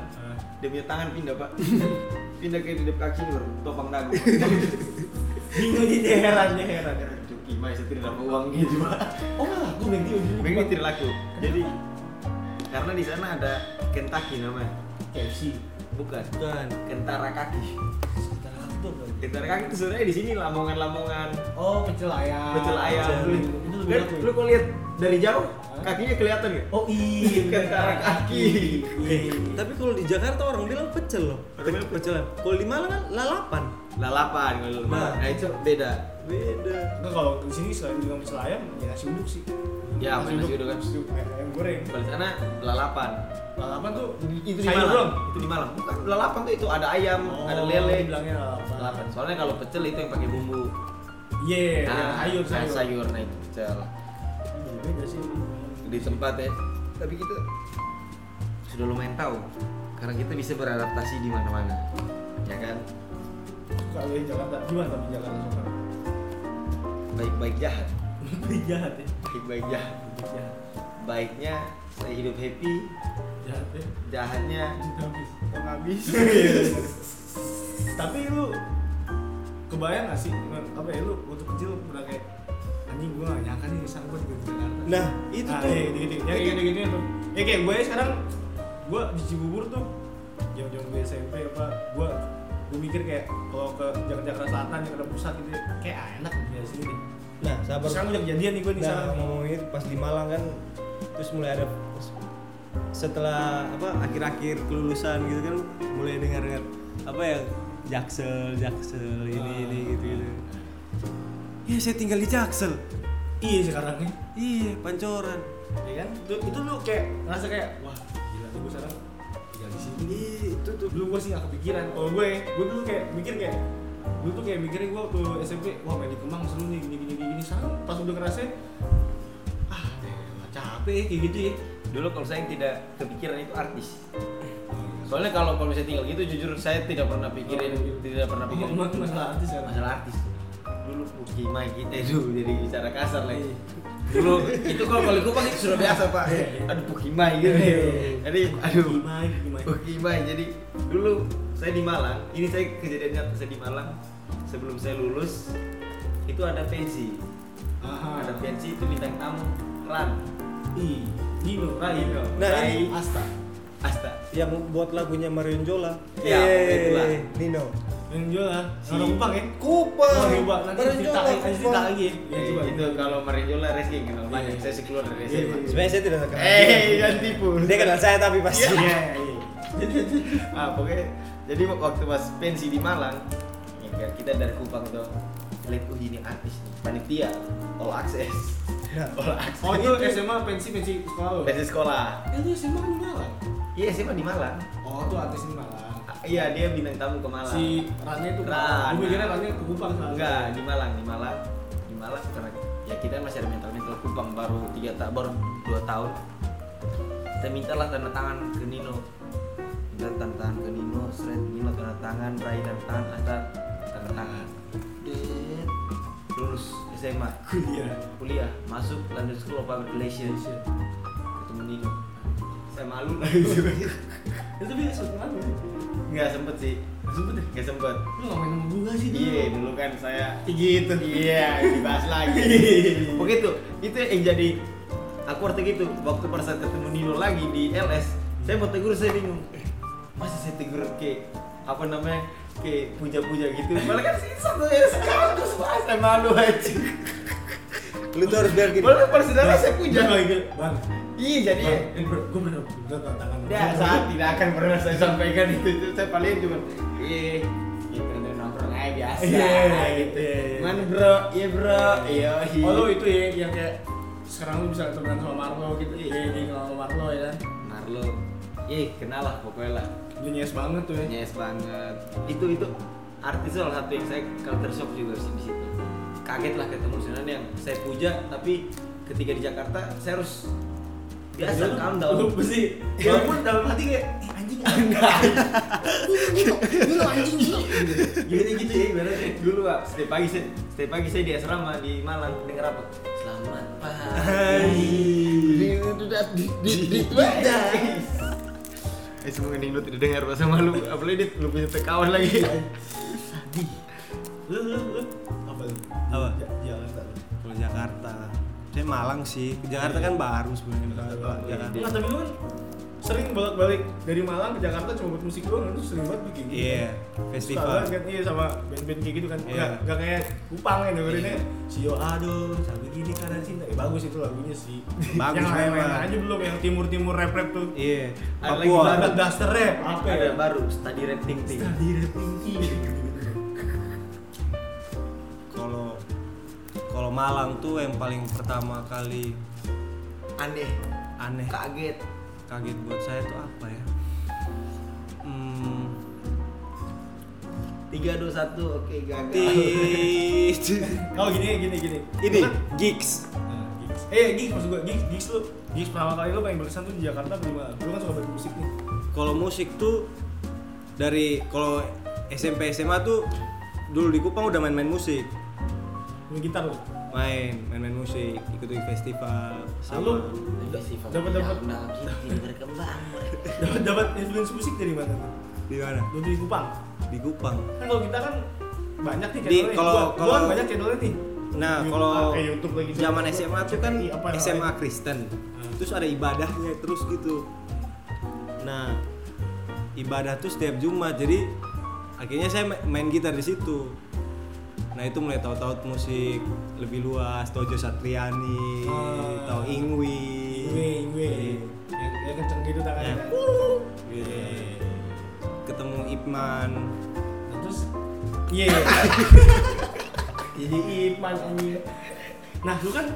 dia punya tangan pindah pak. pindah ke di kaki baru topang dagu. bingung gitu heran dia heran Cuki, mas saya tidak dapat uang gitu pak. oh lah gue McD ujungnya Begini tidak laku. Jadi karena di sana ada Kentucky namanya. KFC Bukan. Bukan. Kentara kaki. Kentara kaki itu sebenarnya di sini lamongan-lamongan. oh pecel ayam Pecel ayam. Itu lebih laku ya? lu kalau lihat dari jauh kakinya kelihatan nggak? oh iya Kentara kaki. Iya. Tapi kalau di Jakarta orang bilang pecel loh. Orang pecel. Kalau di Malang kan lalapan. Lalapan kalau lu. Nah. Nah, itu beda. Beda. Nah, kalau di sini selain bilang pecel ayam ya nasi uduk sih Ya, apa nasi uduk kan? nasi uduk ayam, ayam goreng Kalau di sana lalapan. lalapan tuh Itu di Malang. doang. Itu di Malang. Bukan lalapan tuh itu ada ayam, Oh, ada lele. bilangnya lalapan. Lalapan. Soalnya kalau pecel itu yang pakai bumbu. Iya, yang Nah, sayur sayur. sayur nah itu pecel. Beda sih. Di tempat ya. Tapi kita sudah lumayan tahu karena kita bisa beradaptasi di mana-mana. Ya kan? Suka lu yang Jakarta. Gimana tapi Jakarta suka? Baik-baik jahat. Lebih jahat ya. Baik-baik jahat. Lebih jahat. Baiknya saya hidup happy, Jahat ya. jahatnya Habis. habis. Tapi lu kebayang gak sih apa ya lu waktu kecil pernah kayak anjing gue gak nyangka nih sangkut gue di Jakarta. Nah, itu Nah, tuh. iya, gitu-gitu. Ya kayak gitu-gitu tuh. Ya kayak gue sekarang gue di Cibubur tuh jam-jam gue SMP apa gue gue mikir kayak kalau ke Jakarta, Jakarta Selatan Jakarta Pusat gitu kayak ah, enak di sini deh. Nah, sabar. Sekarang udah kejadian nih gue di sana. Nah, ngomongin itu pas di Malang kan terus mulai ada setelah apa akhir-akhir kelulusan gitu kan mulai dengar dengar apa ya jaksel jaksel ini ini gitu gitu ya saya tinggal di jaksel Iya sekarang nih. iya pancoran Ya kan? Itu, itu lu kayak ngerasa kayak wah gila nih gue sekarang tinggal di sini. iya itu tuh Dulu gue sih gak kepikiran. Kalau gue, gue dulu kayak mikir kayak dulu tuh kayak mikirin gue waktu SMP wah main di Kemang seru nih gini gini gini, gini. sekarang pas udah ngerasain ah deh capek ya kayak gitu ya dulu kalau saya tidak kepikiran itu artis soalnya kalau kalau misalnya tinggal gitu jujur saya tidak pernah pikirin Oh, tidak pernah pikirin Emang masalah artis ya masalah artis dulu Puki Mai kita itu jadi bicara kasar lagi dulu itu kalau kalau kupang itu sudah biasa pak. Aduh Puki Mai gitu. Jadi aduh gimana gimana Puki Mai jadi dulu saya di Malang ini saya kejadian nyata saya di Malang sebelum saya lulus itu ada pensi aha. Ada pensi itu bintang tamu Ran. Ih Nino. Rai. Nino. Nah, Rai. Asta. Asta. Yang buat lagunya Marion Jola Iya, itulah. Nino yang jual lah Si- orang Kupang ya Kupang Oh, coba nanti cerita nanti cerita Kupang. lagi ya. Ya, Eh, coba. itu kalau Marinjola Reski yang kenal banyak Iya. saya sih keluar dari Iya, SMA iya. sebenarnya saya tidak kenal eh jangan tipu dia kenal saya tapi pasti Iya, iya. ah pokoknya jadi waktu pas pensi di Malang ya kita dari Kupang tuh lihat oh ini artis nih panitia all access Nah. all access Oh itu SMA pensi pensi sekolah pensi sekolah Itu SMA kan di Malang. iya SMA di Malang Oh itu artis di Malang. Iya dia bintang tamu ke Malang. Si Rani itu Ran. Gue mikirnya Rani ke Kupang enggak di Malang di Malang. Di Malang karena ya kita masih ada mental mental Kupang baru tiga tahun baru dua tahun. Kita mintalah tanda tangan ke Nino. Minta tanda tangan ke Nino seret Nino tanda tangan Rai tanda tangan Asta tanda tanganDet. lulus SMA Kuliah. kuliah. Masuk London School of Public Relations. Ketemu Nino. Saya malu. Itu dia suka apa? Nggak sempet sih sempet ya? nggak sempet Lu main sama gua sih dulu. Iya, dulu kan saya gitu. Iya, dibahas lagi. Begitu. Itu yang jadi aku waktu gitu waktu pada saat ketemu Nino lagi di LS, saya mau tegur saya bingung. Eh, masa saya tegur ke apa namanya? ke puja-puja gitu. Malah kan sih satu ya sekarang terus bahas saya malu aja. lu tuh harus biar gini Boleh persaudara saya puja. Bang. Iya, jadi gue bener bener tantangan. Ya, saat tidak akan pernah saya sampaikan itu, itu saya paling cuma iya gitu udah nongkrong aja biasa Iya, gitu. iya. Mana bro? Iya bro. Iya. Oh lu itu ya yang kayak sekarang lu bisa temenan sama Marlo gitu. Iya, dia kenal sama Marlo ya kan. Marlo. Ih, kenal lah pokoknya lah. Dia nyes banget tuh ya. Nyes banget. Itu itu artis salah satu yang saya culture shock juga sih di situ. Kaget lah ketemu sebenarnya yang saya puja tapi ketika di Jakarta saya harus biasa Lu- calm down. Lu pasti walaupun dalam hati kayak eh, anjing Enggak. Lu anjing gitu. Gitu ya, ibaratnya dulu pak. Setiap pagi saya, setiap pagi saya di asrama di Malang dengar apa? Selamat pagi. Di di di di Eh semoga Nino tidak dengar bahasa malu. Apalagi dia lu punya kawan lagi. Lu lu lu apa lu? Apa? Ja- Jakarta. lu. kalau Jakarta saya Malang sih. Jakarta kan baru sebenarnya Jakarta. Jakarta. Enggak, tapi lu kan sering bolak-balik dari Malang ke Jakarta cuma buat musik doang itu sering banget bikin gitu. iya Suka festival. Banget kan iya sama band-band kayak gitu kan. Iya. nggak nggak kayak Kupang ya dengerinnya Sio aduh sampai gini karena cinta. Eh, bagus itu lagunya sih. Bagus yang lain-lain aja belum yang timur-timur rap-rap tuh. Iya. Ada lagi Papua. baru. ada duster rap. Apa Ada ya? baru study rap ting ting. Study rap tinggi kalau kalau Malang tuh yang paling pertama kali Aneh, aneh. Kaget. kaget buat saya tuh apa ya? Hmm, Tiga dua satu, oke gagal. oh gini gini gini. Ini kan- gigs Nah, gigs. eh gigs maksud gua gigs gigs lu gigs pertama kali lu paling berkesan tuh di Jakarta apa di mana? Lu kan suka banget musik nih. Kalau musik tuh dari kalau SMP SMA tuh dulu di Kupang udah main-main musik main gitar lu main main-main musik ikut festival Lu? sama Festival Dapat- dapat. Berkembang. dapat dapat influence musik dari mana tuh di mana lu di Kupang di Kupang kan kalau kita kan banyak nih Di- kalau- Gua- gua kalau- kan banyak channelnya nih Nah, YouTube- kalau ah, kayak YouTube lagi zaman SMA tuh kan apa yang SMA lain? Kristen. Hmm. Terus ada ibadahnya terus gitu. Nah, ibadah tuh setiap Jumat. Jadi akhirnya saya ma- main gitar di situ. Nah, itu mulai tahu-tahu musik lebih luas, tahu Jo Satriani, Ah. tahu Ingwi. gue gue yang, yang kenceng gitu tangannya Ya. kan? Gitu. Ketemu Ipman. Nah, terus iya jadi Iman anjir nah lu kan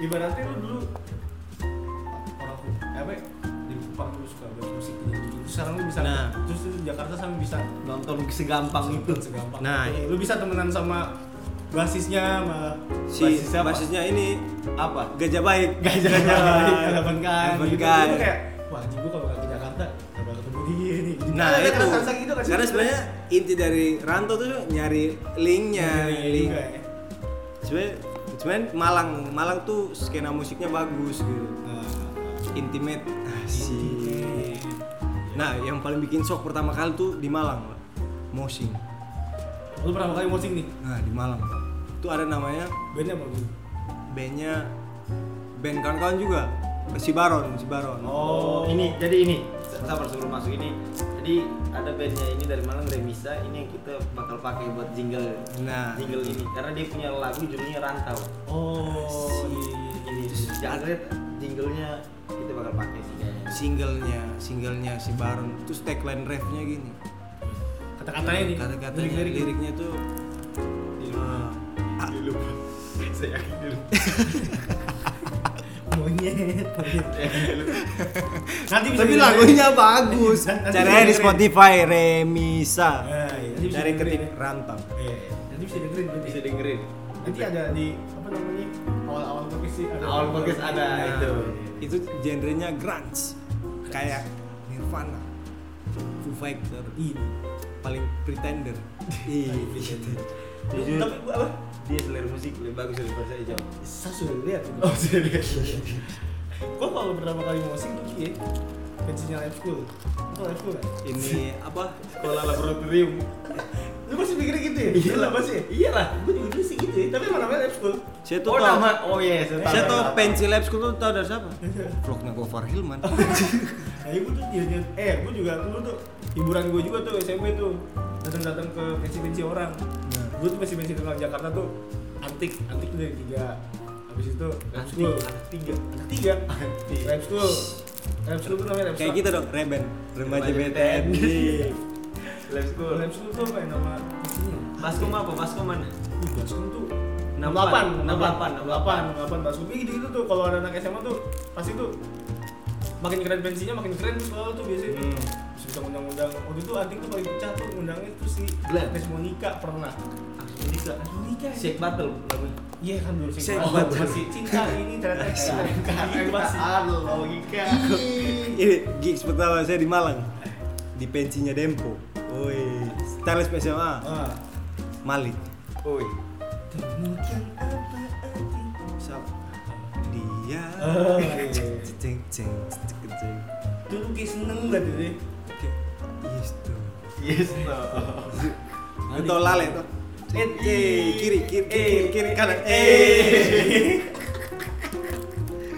ibaratnya lu dulu orang apa sekarang lu bisa Nah. terus di Jakarta sama bisa Nonton segampang itu. segampang Nah, itu. lu bisa temenan sama basisnya sama si Basisnya apa? basisnya ini Apa? gajah baik gajah baik delapan kan gitu kan. Gua kayak wah anjing gua kalau ke Jakarta nggak bakal ketemu dia nih nah Ada itu rasa gitu kan karena sebenarnya inti dari Ranto tuh nyari linknya Iya, link ya. sebenarnya sebenarnya Malang Malang tuh skena musiknya bagus gitu Nah, intimate sih nah yang paling bikin shock pertama kali tuh di Malang Pak. Mosing lu pertama kali mosing nih nah di Malang Pak. itu ada namanya bandnya apa lu? bandnya band kawan-kawan juga si Baron si Baron Oh. ini jadi ini sabar sebelum masuk ini. Jadi ada bandnya ini dari Malang Remisa ini yang kita bakal pakai buat jingle nah jingle ini karena dia punya lagu judulnya Rantau. oh iya, Ini jangan lihat jinglenya kita bakal pakai sih. Singlenya singlenya si Baron terus tagline refnya gini. Kata-katanya nih kata-katanya lirik-lirik. liriknya tuh eh, ah, Saya yakin monyet monyet. nanti bisa tapi lagunya bagus. Cari di. Spotify Remisa. Nah, iya, dari dengerin ketik rantau Iya, nanti bisa dengerin berarti. Bisa dengerin. nanti ada di apa namanya? Awal-awal podcast sih ada. Awal podcast ada Nah, itu. itu genrenya grunge kayak Nirvana Foo Fighter Iya. paling pretender iya Jujur. tapi gua apa Dia selera musik lebih bagus daripada saya jauh. saya sudah lihat Oh serius. gua kalau pertama kali mosing tuh ya pensinya live school itu live school kan ini apa Sekolah laboratorium. Lu masih mikir gitu ya Iya lah lah. masih ya? Iyalah. gua juga dulu sih gitu ya tapi emang namanya live school saya tuh Oh tau nama. Oh iya. saya tau pensi lab school tuh tau dari siapa vlognya Gofar Hilman nah ibu tuh dia, dia eh gua juga dulu tuh hiburan gua juga tuh SMP tuh datang-datang ke pensi-pensi orang Nah. gua tuh pensi-pensi tentang Jakarta tuh antik antik tuh dari tiga habis itu Antik, school anak tiga. anak tiga Antik. live school live school tuh namanya kayak school kita dong Reben remaja Remaja BTN Live school. live school tuh kayak nama pastinya Baskom apa? Baskom mana? Ih, Baskom tuh 68, 68, 68, 68 Baskom. Iya gitu-gitu tuh kalau ada anak SMA tuh pasti tuh makin keren pensinya makin keren tuh selalu tuh biasanya. Hmm. Bisa bisa ngundang-undang. Waktu itu anting tuh paling pecah tuh ngundangnya tuh si Glenn. Agnes Monica pernah. Agnes Monica. ya? Shake battle lagunya. Iya kan dulu. Shake Oh, Battle. masih cinta ini ternyata itu masih. logika. ini gigs pertama saya di Malang di pensinya Dempo Woi, Stylist SMA Ah. Malik Oi. Temukan apa arti Siapa? Dia iya. Ceng ceng ceng ceng Dulu kayak seneng deh. Yes tuh Yes lale tuh Eh, kiri, kiri, kiri, kiri, kiri, kanan, eh.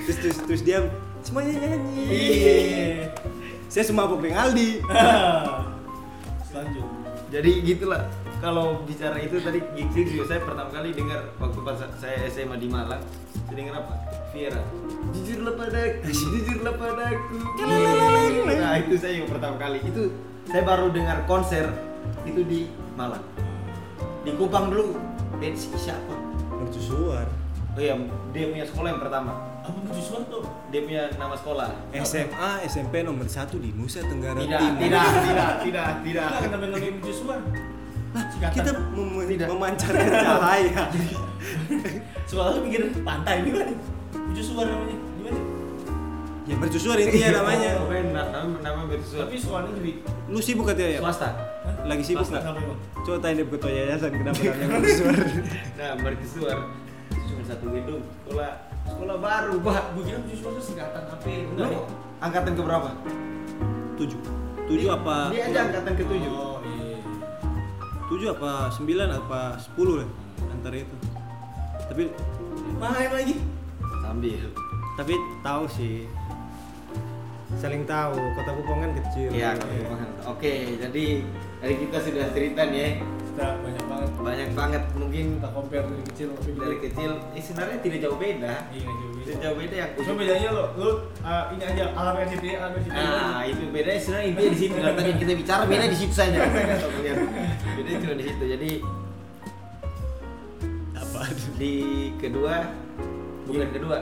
Terus, terus, terus dia semuanya nyanyi. Iya. Saya semabuk dengan Aldi. Lanjut. Jadi gitulah. Kalau bicara itu tadi gigs juga saya pertama kali dengar waktu pas saya SMA di Malang. Saya dengar apa? Viera. Jujurlah padaku, jujurlah padaku. Nah itu saya yang pertama kali. Itu saya baru dengar konser itu di Malang. Di Kupang dulu. Band si siapa? Mercusuar. Oh iya, dia punya sekolah yang pertama. Apa mercusuar tuh? Dia punya nama sekolah. SMA, SMP nomor satu di Nusa Tenggara Tidak, Timur. tidak, tidak, tidak, tidak. Kita kenapa namanya mercusuar? Kita mem- Tidak. memancarkan cahaya. Soalnya lu mikir pantai gimana? Mercusuar namanya. Gimana? ya mercusuar intinya namanya. Oh, nama nama bersuara. Tapi sekolahnya jadi Lu sibuk katanya ya? swasta. Lagi sibuk Swasta nggak? Coba tanya dia ketua yayasan kenapa namanya mercusuar. Nah, mercusuar itu cuma satu gedung. Sekolah sekolah baru, Pak. Gue kira mercusuar tuh singkatan apa? Lu Enggak ya? angkatan ke berapa? Tujuh. Tujuh Dia- apa? Dia aja angkatan ke tujuh. Oh iya. Tujuh apa sembilan apa sepuluh lah antara itu. Tapi Main lagi. Sambil. tapi tahu sih. Saling tahu. Kota Kupang kan kecil. Iya, Kabupaten. Oke, jadi dari kita sudah cerita nih ya. Kita banyak banget. Banyak banget mungkin Kita compare dari kecil dari kecil eh, sebenarnya tidak jauh beda. Iya jauh beda. Tidak jauh beda yang Cuma bedanya lo, lo uh, ini aja alam RCTI, alam RCTI. Nah, itu bedanya sebenarnya intinya di situ. Kalau tadi kita bicara beda di situ saja. Bedanya cuma di situ. Jadi Apa? di kedua bukan kedua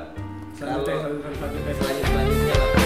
Selanjutnya, kalau selanjutnya, selanjutnya. selanjut selanjutnya